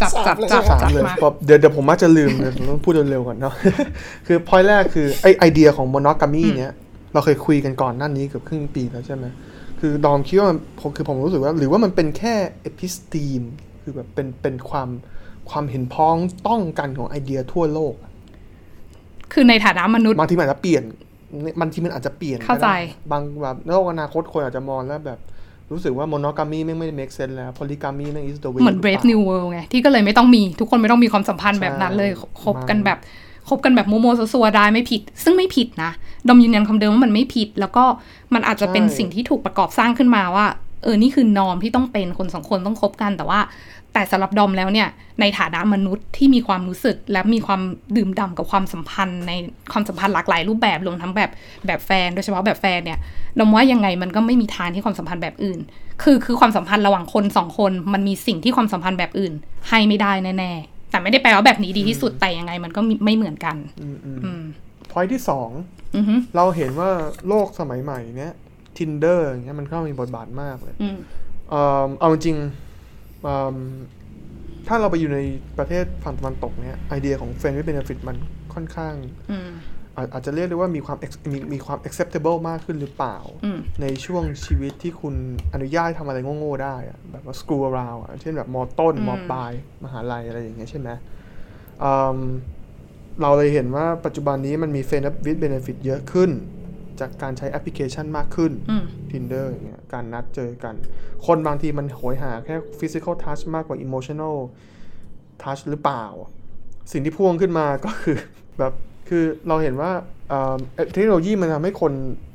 จับสามจับเลยจับสามจับเลยมาเพราะเดี๋ยวเดี๋ยวผมมักจะลืมเดี๋ยวผมต้องพูดเร็วๆก่อนเนาะคือพอยต์แรกคือไอไอเดียของ monogamy เนี้ยเราเคยคุยกันก่อนหน้านี้เกือบครึ่งปีแล้วใช่ไหมคือดอมคิดว่ามันผมคือผมรู้สึกว่า หรือว่ามันเป็นแค่เอพิสตีมคือแบบเป็นเป็นความความเห็นพ้องต้องกันของไอเดียทั่วโลก คือในฐานะมนุษย์บางทีมันอาจจะเปลี่ยนบางทีมันอาจจะเปลี่ยนก็ได้เข้าใจ บางแบบโลกอนาคตคนอาจจะมองแล้วแบบ รู้สึกว่า monogamy ไม่ไม่ make sense แล้ว polygamy ไม่ is the way เหมือนรื Brave ปล่า New World ไง ที่ก็เลยไม่ต้องมีทุกคนไม่ต้องมีความสัมพันธ์แบบนั้นเลยใช่คบกันแบบคบกันแบบโมโมซัวๆได้ไม่ผิด ซึ่งไม่ผิดนะ ดอมยืนยันคำเดิมว่ามันไม่ผิด แล้วก็มันอาจจะเป็นสิ่งที่ถูกประกอบสร้างขึ้นมาว่า เออ นี่คือนอมที่ต้องเป็นคนสองคนต้องคบกัน แต่ว่า แต่สำหรับดอมแล้วเนี่ยในฐานะมนุษย์ที่มีความรู้สึกและมีความดื่มด่ำกับความสัมพันธ์ ในความสัมพันธ์หลากหลายรูปแบบรวมทั้งแบบแบบแฟนโดยเฉพาะแบบแฟนเนี่ยดอมว่ายังไงมันก็ไม่มีทางที่ความสัมพันธ์แบบอื่น คือคือความสัมพันธ์ระหว่างคนสองคนมันมีสิ่งที่ความสัมพันธ์แบบอื่น ให้ไม่ได้แน่ๆแต่ไม่ได้แปลว่าแบบนี้ดีที่สุดแต่ยังไงมันก็มีไม่เหมือนกันอืมอืมอืมพอยที่สองอือฮึเราเห็นว่าโลกสมัยใหม่เนี้ย Tinder อย่างเงี้ยมันเข้ามีบทบาทมากเลยอืมเอ่อเอาจริงๆเอิ่ม ถ้าเราไปอยู่ในประเทศฝั่งตะวันตกเนี้ยไอเดียของ Friend with Benefit มันค่อนข้างอืมอาจอาจจะเรียกได้ว่ามีความ ex- มีมีความ acceptable มากขึ้นหรือเปล่าอืมในช่วงชีวิตที่คุณอนุญาตให้ทำอะไรโง่ๆได้อะแบบว่า school around อะเช่นแบบมต้นอืมมปลาย มหาลัยอะไรอย่างเงี้ยใช่ไหมอืมเราเลยเห็นว่าปัจจุบันนี้มันมี friend with benefit เยอะขึ้น จากการใช้แอปพลิเคชันมากขึ้นอืม Tinder อย่างเงี้ยการนัดเจอกัน คนบางทีมันโหยหาแค่ physical touch มากกว่า emotional touch หรือเปล่า สิ่งที่พ่วงขึ้นมาก็คือแบบคือเราเห็นว่าเอ่อเทคโนโลยีมันทำให้คน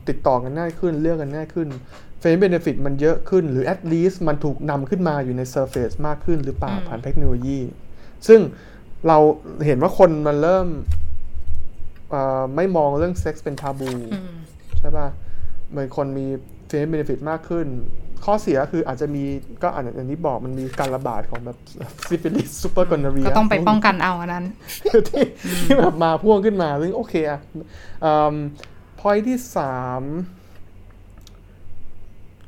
ติดต่อกันง่ายขึ้นเลือกกันง่ายขึ้น friend benefit มันเยอะขึ้น หรือ at least มันถูกนำขึ้นมาอยู่ใน surface มากขึ้นหรือเปล่าอืมผ่านเทคโนโลยี ซึ่งเราเห็นว่าคนมันเริ่มเอ่อไม่มองเรื่องเซ็กส์เป็น taboo อืมใช่ป่ะเหมือนคนมี friend benefit มากขึ้น ข้อเสียคืออาจจะมีก็อาจจะอย่างที่บอกมันมีการระบาดของแบบซิฟิลิส super gonorrhea ก็ต้องไปป้องกันเอาอันนั้นที่ที่แบบมาพ่วงขึ้นมา ซึ่งโอเคอะพอยที่สาม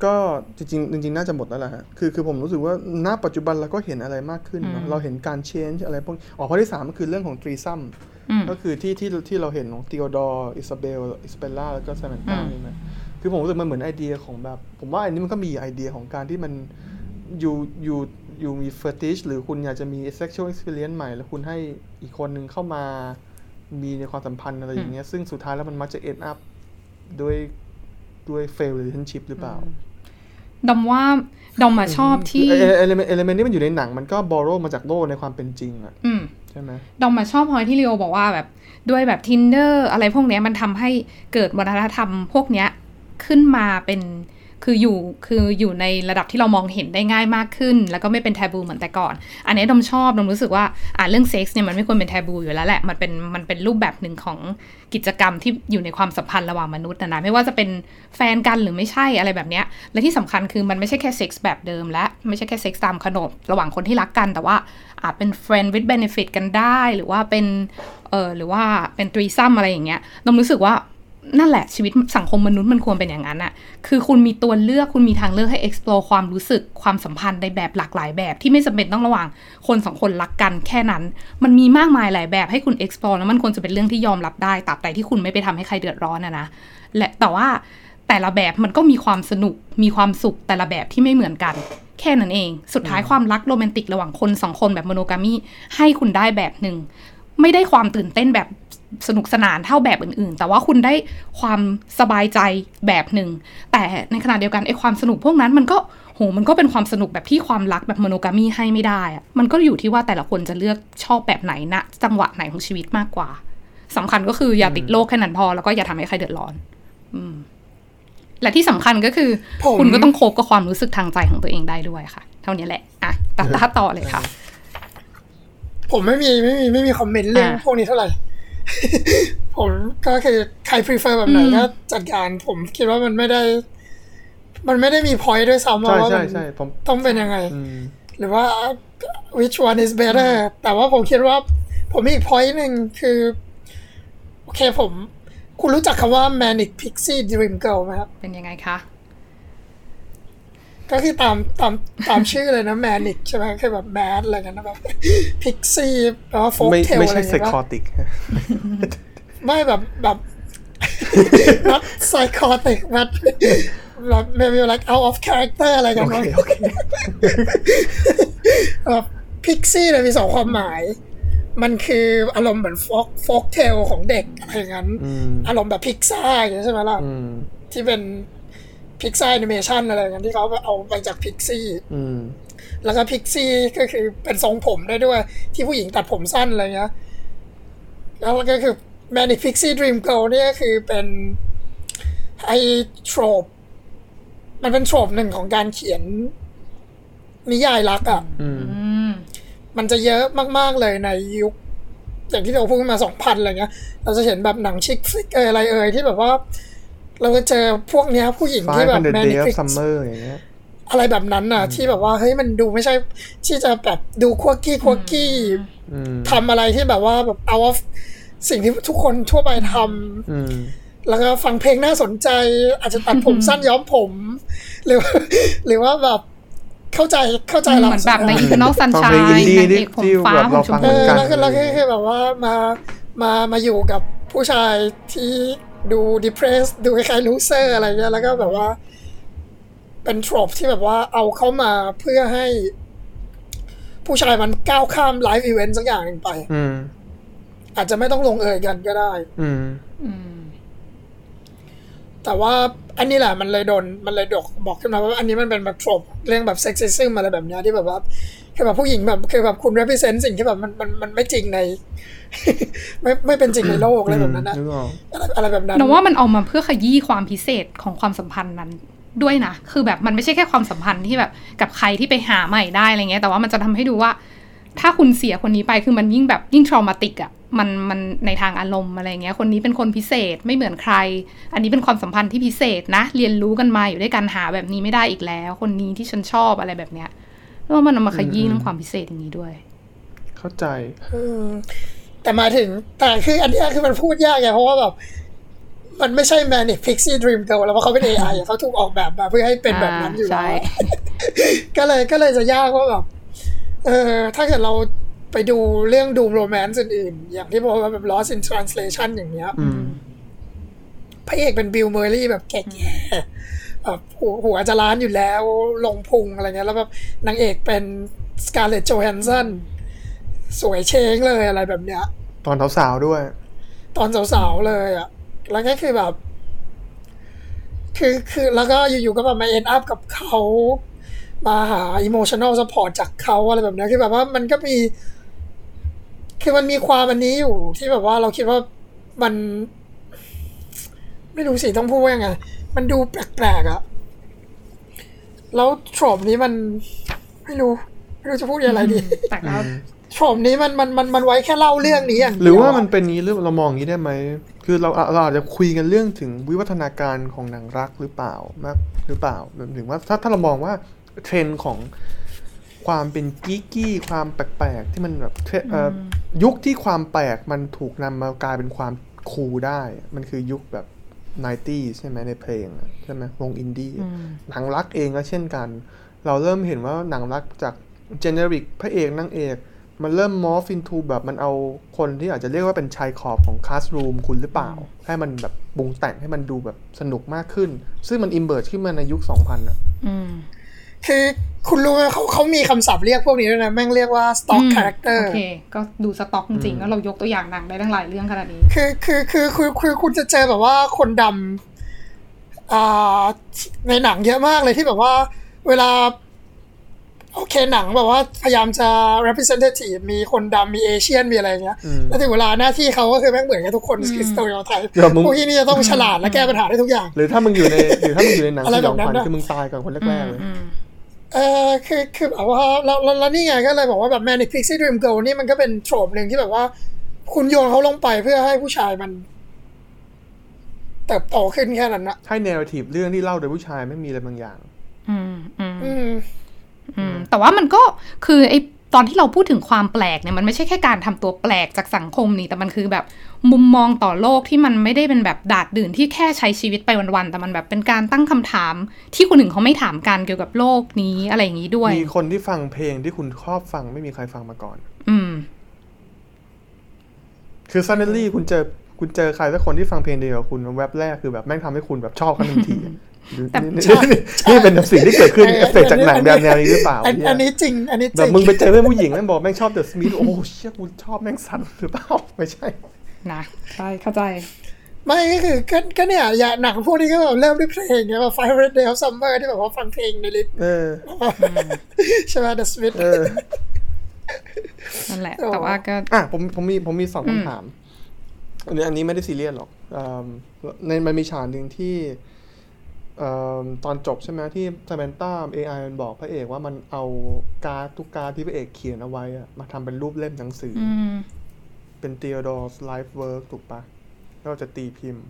ก็จริงๆจริงๆน่าจะหมดแล้วแหละฮะคือคือผมรู้สึกว่าณปัจจุบันเราก็เห็นอะไรมากขึ้นเนอะอืมเราเห็นการ change อะไรพวกอ๋อ point ที่สามก็คือเรื่องของ threesome อืม ก็คือที่ที่ที่เราเห็นของ t ีโอดอร์อิซาเบลอิสเบลล่าแล้วก็ซ a มนต้าอืมใช่ไหมคือผมรู้สึกมันเหมือนไอเดียของแบบ ผมว่าอันนี้มันก็มีไอเดียของการที่มันอยู่อยู่อยู่มี fetish หรือคุณอยากจะมี sexual experience ใหม่ แล้วคุณให้อีกคนหนึ่งเข้ามามีในความสัมพันธ์อะไรอย่างเงี้ยซึ่งสุดท้ายแล้วมันมักจะ end up ด้วยด้วย fail relationship หรือเปล่าดอมว่าดอมมาชอบที่เอเอ lement element ที่มันอยู่ในหนังมันก็ borrow มาจากโลกในความเป็นจริงอะอืมใช่ไหมดอมมาชอบ point ที่ลีโอบอกว่าแบบด้วยแบบ Tinder อะไรพวกเนี้ยมันทำให้เกิดวัฒนธรรมพวกเนี้ยขึ้นมาเป็น คืออยู่คืออยู่ในระดับที่เรามองเห็นได้ง่ายมากขึ้น แล้วก็ไม่เป็นแทบูเหมือนแต่ก่อน อันนี้ดมชอบดมรู้สึกว่าอ่าเรื่องเซ็กส์เนี่ยมันไม่ควรเป็นแทบูอยู่แล้วแหละมันเป็นมันเป็นรูปแบบหนึ่งของกิจกรรมที่อยู่ในความสัมพันธ์ระหว่างมนุษย์นะนะไม่ว่าจะเป็นแฟนกันหรือไม่ใช่อะไรแบบเนี้ยและที่สำคัญคือมันไม่ใช่แค่เซ็กส์แบบเดิมและไม่ใช่แค่เซ็กส์ตามขนบระหว่างคนที่รักกัน แต่ว่าอาจเป็น friend with benefit กันได้ หรือว่าเป็นเออหรือว่าเป็น threesome อะไรอย่างเงี้ยดมรู้สึกว่า นั่นแหละชีวิตสังคมมนุษย์มันควรเป็นอย่างนั้นอะคือคุณมีตัวเลือกคุณมีทางเลือกให้ explore ความรู้สึกความสัมพันธ์ในแบบหลากหลายแบบ ที่ไม่จำเป็นต้องระหว่างคนสองคนรักกันแค่นั้น มันมีมากมายหลายแบบให้คุณ explore แล้วมันควรจะเป็นเรื่องที่ยอมรับได้ตราบใดที่คุณไม่ไปทำให้ใครเดือดร้อนอะนะและแต่ว่าแต่ละแบบมันก็มีความสนุกมีความสุขแต่ละแบบที่ไม่เหมือนกัน แค่นั้นเอง สุดท้ายความรักโรแมนติกระหว่างคนสองคนแบบ monogamyให้คุณได้แบบหนึ่งไม่ได้ความตื่นเต้นแบบ สนุกสนานเท่าแบบอื่น ๆ แต่ว่าคุณได้ความสบายใจแบบหนึ่ง แต่ในขณะเดียวกันไอ้ความสนุกพวกนั้นมันก็โหมันก็เป็นความสนุกแบบที่ความรักแบบโมโนกามีให้ไม่ได้อะมันก็อยู่ที่ว่าแต่ละคนจะเลือกชอบแบบไหนณจังหวะไหนของชีวิตมากกว่าสำคัญก็คืออย่าติดโลกแค่นั้นพอ แล้วก็อย่าทำให้ใครเดือดร้อน อืม และที่สำคัญก็คือผมคุณก็ต้องโคบกับความรู้สึกทางใจของตัวเองได้ด้วยค่ะ เท่านี้แหละอะตัดตาต่อเลยค่ะ ผมไม่มีไม่มีไม่มีคอมเมนต์เรื่องอ่าพวกนี้เท่าไหร่ ผมก็คือใคร prefer แบบไหนอืมก็จัดการผมคิดว่ามันไม่ได้ มันไม่ได้มีพอยต์ด้วยซ้ำใช่ว่าใช่มันใช่ผมต้องเป็นยังไงอืมหรือว่า which one is better แต่ว่าผมคิดว่า ผมมีอีก point หนึ่งคือ โอเคผม คุณรู้จักคำว่า manic pixie dream girl ไหมครับ เป็นยังไงคะ ก็คือตามตามตามชื่อเลยนะ manic ใช่ไหมคือแบบ mad อะไรกันนะแบบ pixie แปลว่า folk ไม่ tale ไม่อะไรใช่อย่างเงี้ยปะ psychotic ไม่แบบแบบ not psychotic but แบบ maybe like out of character อะไรกันโอวะเคโอเคแบบพิกซี่เนี่ยมีสองความหมาย มันคืออารมณ์เหมือนฟอกฟอกเทลของเด็กอะไรอย่างนั้นอืมอารมณ์แบบพิกซ่าอย่างเงี้ยใช่ไหมล่ะอืมที่เป็น พิกซ่าแอนิเมชันอะไรอย่างนั้นที่เขาเอาไปจาก pixie อืมแล้วก็ pixie ก็คือเป็นทรงผมได้ด้วย ที่ผู้หญิงตัดผมสั้นอะไรเงี้ย แล้วก็คือ Manic Pixie Dream Girl เนี่ยคือเป็นไอ trope มันเป็น trope หนึ่งของการเขียนนิยายรักอะ่ะอืมอืมมันจะเยอะมากๆเลยในยุค อย่างที่เราพูดมาสองพันอะไรเงี้ย เราจะเห็นแบบหนังชิคฟลิกเอยอะไรเอ่ยที่แบบว่า เราจะเจอพวกเนี้ยผู้หญิงที่ Five แบบ Hundred แม Day นิ of ฟิก Summer อย่างเงี้ยอะไรแบบนั้นน่ะ ที่แบบว่าเฮ้ยมันดูไม่ใช่ที่จะแบบดูควกี้ควกี้อืมทำอะไรที่แบบว่าแบบเอาสิ่งที่ทุกคนทั่วไปทำอืมแล้วก็ฟังเพลงน่าสนใจ อาจจะตัดผมสั้นย้อมผม หรือว่าหรือว่าแบบเข้าใจเข้าใจเหเรามือนแบบใน Eternal ฟัง Sunshine เพลงอินดี้นางเอกผมที่ฟ้าแบบผเรามชฟัมงเอพูอกันแล้วก็แล้วก็คือแบบว่ามามามาอยู่กับผู้ชายที่ ดู depressed ดูคล้ายๆ loser อะไรเงี้ยแล้วก็แบบว่า เป็น trope ที่แบบว่าเอาเข้ามาเพื่อให้ ผู้ชายมันก้าวข้าม life event สักอย่างหนึ่งไปอืมอาจจะไม่ต้องลงเอยกันก็ได้ อืมอืม แต่ว่าอันนี้แหละมันเลยโดนมันเลยดกบอกขึ้นมาว่าอันนี้มันเป็นแบบ trope เรื่องแบบ sexism อะไรแบบเนี้ยที่แบบว่าคือแบบผู้หญิงแบบคือแบบคุณ represent สิ่งที่แบบมันมันมันไม่จริงใน ไม่ไม่เป็นจริงในโลกอะไรแบบนั้นนะนึกออกอะไรอะไรแบบนั้นหนูว่ามันเอามาเพื่อขยี้ความพิเศษของความสัมพันธ์นั้นด้วยนะ คือแบบมันไม่ใช่แค่ความสัมพันธ์ที่แบบกับใครที่ไปหาใหม่ได้อะไรเงี้ย แต่ว่ามันจะทำให้ดูว่า ถ้าคุณเสียคนนี้ไปคือมันยิ่งแบบยิ่งทรมาติกอะ่ะมันมันในทางอารมณ์อะไรเงี้ย คนนี้เป็นคนพิเศษไม่เหมือนใคร อันนี้เป็นความสัมพันธ์ที่พิเศษนะ เรียนรู้กันมาอยู่ด้วยกันหาแบบนี้ไม่ได้อีกแล้ว คนนี้ที่ฉันชอบอะไรแบบเนี้ยแล้วามันเอามาขยี้เรื่องความพิเศษอย่างนี้ด้วย เข้าใจ อืมแต่มาถึงแต่คืออันเนี้ยคือมันพูดยากไงเพราะว่าแบบมันไม่ใช่ Manic Pixie Dream Girl แล้วเพราะเขาเป็น AI อะเขาถูกออกแบบมาเพื่อให้เป็นแบบนั้นอยู่ใช่แล้วก็เลยก็เลยจะยากว่าแบบ เออถ้าเกิดเราไปดูเรื่องดูโรแมนต์อื่นๆ อย่างที่บอกว่าแบบ Lost in Translation อย่างเงี้ยอืมพระเอกเป็นบิลเมอร์รี่แบบแก่ๆแบบหัวหัวจะล้านอยู่แล้วลงพุงอะไรเงี้ย แล้วแบบนางเอกเป็นสการ์เล็ตโจแฮนสันสวยเช้งเลยอะไรแบบเนี้ย ตอนสาวๆด้วย ตอนสาวๆเลยอะ แล้วก็คือแบบ คือคือแล้วก็อยู่ๆก็แบบมาเอ็นอัพกับเขา มาหา emotional support จากเขาอะไรแบบเนี้ยคือแบบว่ามันก็มี คือมันมีความอันนี้อยู่ที่แบบว่าเราคิดว่ามัน ไม่รู้สิต้องพูดว่ายังไง มันดูแปลกๆอะแล้วโทรปนี้มัน ไม่รู้ ไม่รู้จะพูดยังไงดีแต่ก็โทรปนี้มันมันมันมันไว้แค่เล่าเรื่องนี้อย่างเดียหรือว่ามันเป็นนี้หรือเรามองอย่างนี้ได้ไหมคือเราเราอาจจะคุยกันเรื่องถึงวิวัฒนาการของหนังรักหรือเปล่ามากหรือเปล่าหมายถึงว่าถ้าถ้าเรามองว่า เทรนด์ของความเป็นกิ๊กกี้ความแปลกๆ ที่มันแบบเทรเอ่ออยุคที่ความแปลกมันถูกนำมากลายเป็นความคูลได้ มันคือยุคแบบ90ใช่ไหมในเพลงอะใช่ไหมวงอินดี้อะหนังรักเองก็เช่นกัน เราเริ่มเห็นว่าหนังรักจากเจเนริกพระเอกนางเอก มันเริ่มมอฟ into แบบมันเอาคนที่อาจจะเรียกว่าเป็นชายขอบของคลาสรูมคุณหรือเปล่า ให้มันแบบปรุงแต่งให้มันดูแบบสนุกมากขึ้น ซึ่งมันอิมเบิร์ขึ้นมาในยุค 2000อะอืม คือคุณรู้ไหมเขาเขามีคำศัพท์เรียกพวกนี้ด้วยนะแม่งเรียกว่า stock อืม character โอเค ก็ดูสต็อกจริงๆแล้วเรายกตัวอย่างหนังได้ตั้งหลายเรื่องขนาดนี้ คือคือคือคือคือคุณจะเจอแบบว่าคนดำอ่าในหนังเยอะมากเลยที่แบบว่าเวลา โอเคหนังแบบว่าพยายามจะ representative มีคนดำมีเอเชียนมีอะไรอย่างเงี้ยอืมแล้วถึงเวลาหน้าที่เขาก็คือแม่งเหมือนกับทุกคนคือสโตริโอไทป์เดี๋ยวมึงพวกที่นี่จะต้องฉลาดและแก้ปัญหาได้ทุกอย่าง หรือถ้ามึงอยู่ในหรือถ้ามึงอยู่ในหนังอะไรสแบยอบงนั้ขนวัญอะคือมึงตายก่อนคนแรกๆเลย เออคือคือแบบว่าแล้วแล้วแล้วนี่ไงก็เลยบอกว่าแบบ Manic Pixie Dream Girl นี่มันก็เป็นโทรปหนึ่งที่แบบว่า คุณโยนเขาลงไปเพื่อให้ผู้ชายมันเติบโตขึ้นแค่นั้นนะให้เน r ร t ทีฟเรื่องที่เล่าโดยผู้ชายไม่มีอะไรบางอย่างอืมอืมอืมอืมแต่ว่ามันก็คือไอตอนที่เราพูดถึงความแปลกเนี่ยมันไม่ใช่แค่การทำตัวแปลกจากสังคมนี่แต่มันคือแบบ มุมมองต่อโลกที่มันไม่ได้เป็นแบบดาดดื่นที่แค่ใช้ชีวิตไปวันๆแต่มันแบบเป็นการตั้งคำถาม ที่คนอื่นเขาไม่ถามกันเกี่ยวกับโลกนี้อะไรอย่างนี้ด้วย มีคนที่ฟังเพลงที่คุณชอบฟังไม่มีใครฟังมาก่อน อืม คือซันเนลลี่คุณเจอคุณเจอใครสักคนที่ฟังเพลงเดียวกับคุณแว็บแรกคือแบบแม่งทำให้คุณแบบชอบเขาทันทีอะแต่นี่นี่นี่เป็นแบบสิ่งที่เกิดขึ้นเอฟเฟกต์จากหนังแนวแนวนี้หรือเปล่าอันเนี่ยอันนี้จริง อันนี้จแบริบงมึงไปเจอเพื่อนผู้หญิงแม่งบอกแม่งชอบเดอะสมิธโอ้โหเชี่ยกูชอบแม่งสันหรือเปล่าไม่ใช่ นะใช่เข้าใจ ไม่ก็คือก็ก็เนี่ยอย่าหนังพวกนี้ก็แบบเริ่มด้วยเพลงเนี่ยแบบ Fire Day of Summer ที่แบบว่าฟังเพลงในลิฟต์เออใช่ไหม The Smith เออนั่นแหละโอ้แต่ว่าก็ อะผมผมมีผมมีสองคำถาม อันนี้อันนี้ไม่ได้ซีเรียสหรอกอืมในมันมีฉากหนึ่งที่เอ่อตอนจบใช่ไหมที่ซ a มนต้า AI มันบอกพระเอกว่ามันเอาการ์ดทุกการ์ดที่พระเอกเขียนเอาไว้อะมาทำเป็นรูปเล่มหนังสือ ออืมเป็น Theodore's Life Work ถูกปะแล้วจะตีพิมพ์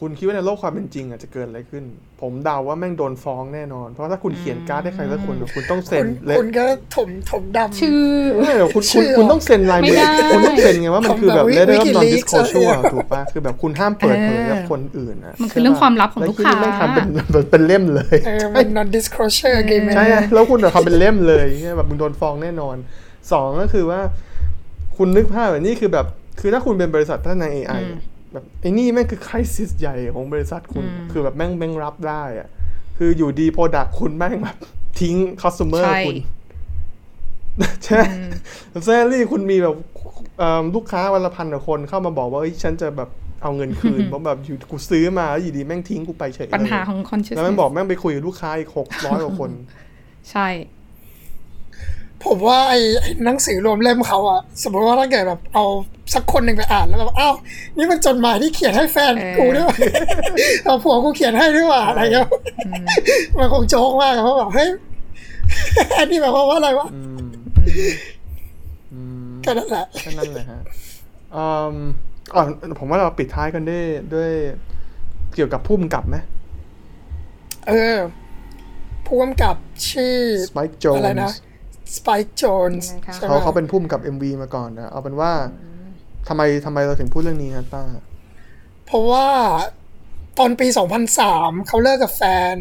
คุณคิดว่าในโลกความเป็นจริงอะจะเกิดอะไรขึ้น ผมเดาว่าแม่งโดนฟ้องแน่นอน เพราะถ้าคุณเขียนการ์ดให้ใครสักคนคุณต้องเซ็คุนณเละคุณก็ถมถมดำชื่อไม่เดี๋ยวคุณชื่คุณอคุณต้องเซ็นลายมืไม่อได้คุณต้องเซ็นไงว่ามันคือแบบของแบบ letter of non Wikileaks disclosure อะไรอะถูกปะคือแบบคุณห้ามเปิดเผยกับคนอื่นนะมันคือเรื่องความลับของแลูกค้าแวที่นี่แม่งทำเป็นเป็นเล่มเลยเออมัน non disclosure agreement ใช่ไงแล้วคุณแบบทำเป็นเล่มเลยเนี่ยแบบมึงโดนฟ้องแน่นอนสองก็คือว่า คุณนึกภาพแบบนี้คือแบบ คือถ้าคุณเป็นบริษัทพัฒนา AI อืมแบบไอ้นี่แม่งคือ crisis ใหญ่ของบริษัทคุณอืมคือแบบแม่งแม่งรับได้อะคืออยู่ดี product คุณแม่งแบบทิ้ง customer ใช่คุณใช่ไหมแซลลี่คุณมีแบบเอิ่มลูกค้าวันละพันกว่าคนเข้ามาบอกว่าเอ้ยฉันจะแบบเอาเงินคืนเพราะแบบอยู่กูซื้อมาแล้วอยู่ดีแม่งทิ้งกูไปเฉยเลยปัญหาของ consciousness แล้วแม่งบอกแม่งไปคุยกับลูกค้าอีกหกร้อยกว่าคน ใช่ ผมว่าไอ้ไอ้หนังสือรวมเล่มเขาอะสมมติว่าถ้าเกิดแบบเอาสักคนหนึ่งไปอ่านแล้วแบบอ้าวนี่มันจดหมายที่เขียนให้แฟนเออกูด้วยวะเอาผัวกูเขียนให้ด้วยว่ะอะไรเงี้ยมันคงโจ๊กมากอะเพราะแบบเฮ้ยอันนี้หมายความว่าอะไรวะอืมอืมก็นั่นแหละแค่นั้นเลยฮะอืมอ๋อผมว่าเราปิดท้ายกันด้วยด้วย เกี่ยวกับผู้กำกับไหมเออผู้กำกับชื่อ Spike Jonze อะไรนะ Spike Jonze ยังไงคะใช่ไหมเขาเขาเป็นผู้กำกับ MV มาก่อนนะ เอาเป็นว่าทำไมทำไมเราถึงพูดเรื่องนี้ฮะต้า เพราะว่าตอนปี 2003 เขาเลิกกับแฟน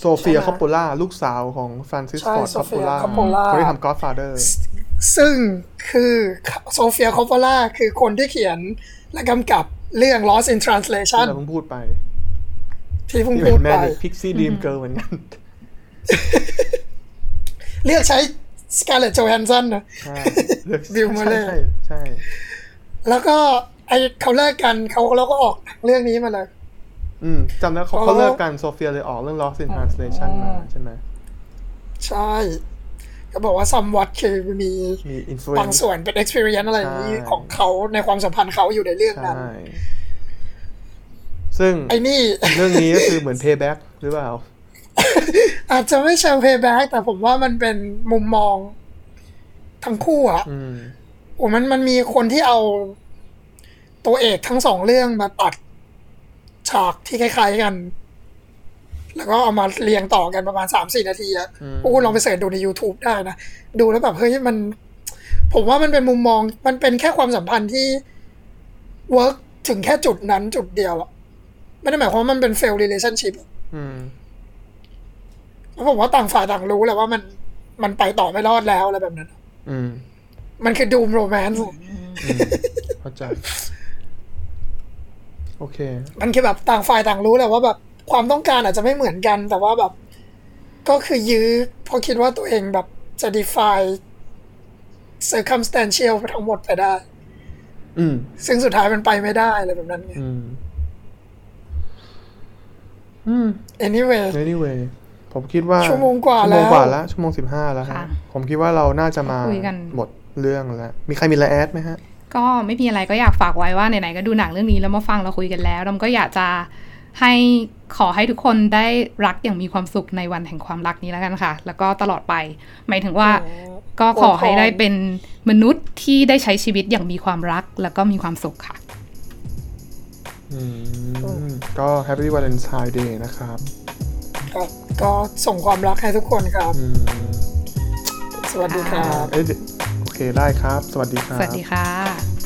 Sofia ใช่ไหม Coppola ลูกสาวของฟรานซิสใช่ฟอร์ดคอปปูล่า Sophia Coppola คนที่ทำ Godfather ซึ่งคือโซเฟียคอปปล่าคือคนที่เขียนและกำกับเรื่อง Lost in ที่ Translation เราเพิ่งพูดไป ที่เพิ่งที่พูเป็ดนแม่ไปพิกซี่ดีมเกิร์เหมือนกัน เรียกใช้ Scarlett Johansson นะใช่เลือก Bill Murray ใช่ใช่ แล้วก็ไอเขาเลิกกันเขาแล้วก็ออกหนังเรื่องนี้มาเลย อืมจำได้เขาอ๋อเขาเลิกกันโซเฟียเลยออกเรื่อง Lost in Translation มาใช่ไหมใช่ก็บอกว่า somewhat คือมีมีอินฟลูบางส่วนเป็น experience อะไรอย่างนี้ใช่ของเขาในความสัมพันธ์เขาอยู่ในเรื่องนั้นใช่ซึ่งไอ้นี่เรื่องนี้ก็คือเหมือน payback หรือเปล่า อาจจะไม่เชิง payback แต่ผมว่ามันเป็นมุมมอง ทั้งคู่อะอืมโอ้มันมันมีคนที่เอาตัวเอกทั้งสองเรื่องมาตัดฉากที่คล้ายๆกัน แล้วก็เอามาเรียงต่อกันประมาณสามสี่นาทีอะพวกคุณลองไปเสิร์ชดูใน YouTube ได้นะ ดูแล้วแบบเฮ้ยมัน ผมว่ามันเป็นมุมมอง มันเป็นแค่ความสัมพันธ์ที่ work ถึงแค่จุดนั้นจุดเดียวอะไม่ได้หมายความว่ามันเป็น fail relationship อะอืมแล้ว ผมว่าต่างฝ่ายต่างรู้แหละว่ามันมันไปต่อไม่รอดแล้วอะไรแบบนั้น อืม มันคือ doomed romanceเข้าใจ โอเค มันคือแบบต่างฝ่ายต่างรู้แหละว่าแบบความต้องการอาจจะไม่เหมือนกัน แต่ว่าแบบ ก็คือยื้อเพราะคิดว่าตัวเองแบบจะ define circumstantial ทั้งหมดไปได้ อืม ซึ่งสุดท้ายมันไปไม่ได้อะไรแบบนั้นไงอืมอืม anyway anyway ผมคิดว่าชั่วโมงกว่าชั่วโมงแล้วกว่าแล้วชั่วโมงสิบห้าแล้วฮะค่ะผมคิดว่าเราน่าจะมาคุยกันหมดเรื่องแล้ว มีใครมีอะไรแอดไหมฮะ ก็ไม่มีอะไรก็อยากฝากไว้ว่าไหนๆก็ดูหนังเรื่องนี้แล้วมาฟังเราคุยกันแล้วเราก็อยากจะให้ขอให้ทุกคนได้รักอย่างมีความสุขในวันแห่งความรักนี้แล้วกันค่ะ แล้วก็ตลอดไป หมายถึงว่าก็ขอให้ได้เป็นมนุษย์ที่ได้ใช้ชีวิตอย่างมีความรักแล้วก็มีความสุขค่ะอืมก็ Happy Valentine Day นะครับ ครับ ก็ส่งความรักให้ทุกคนครับอืมสวัสดีครับเอ้ยเดี๋ยวโอเคได้ครับ สวัสดีครับ สวัสดีค่ะ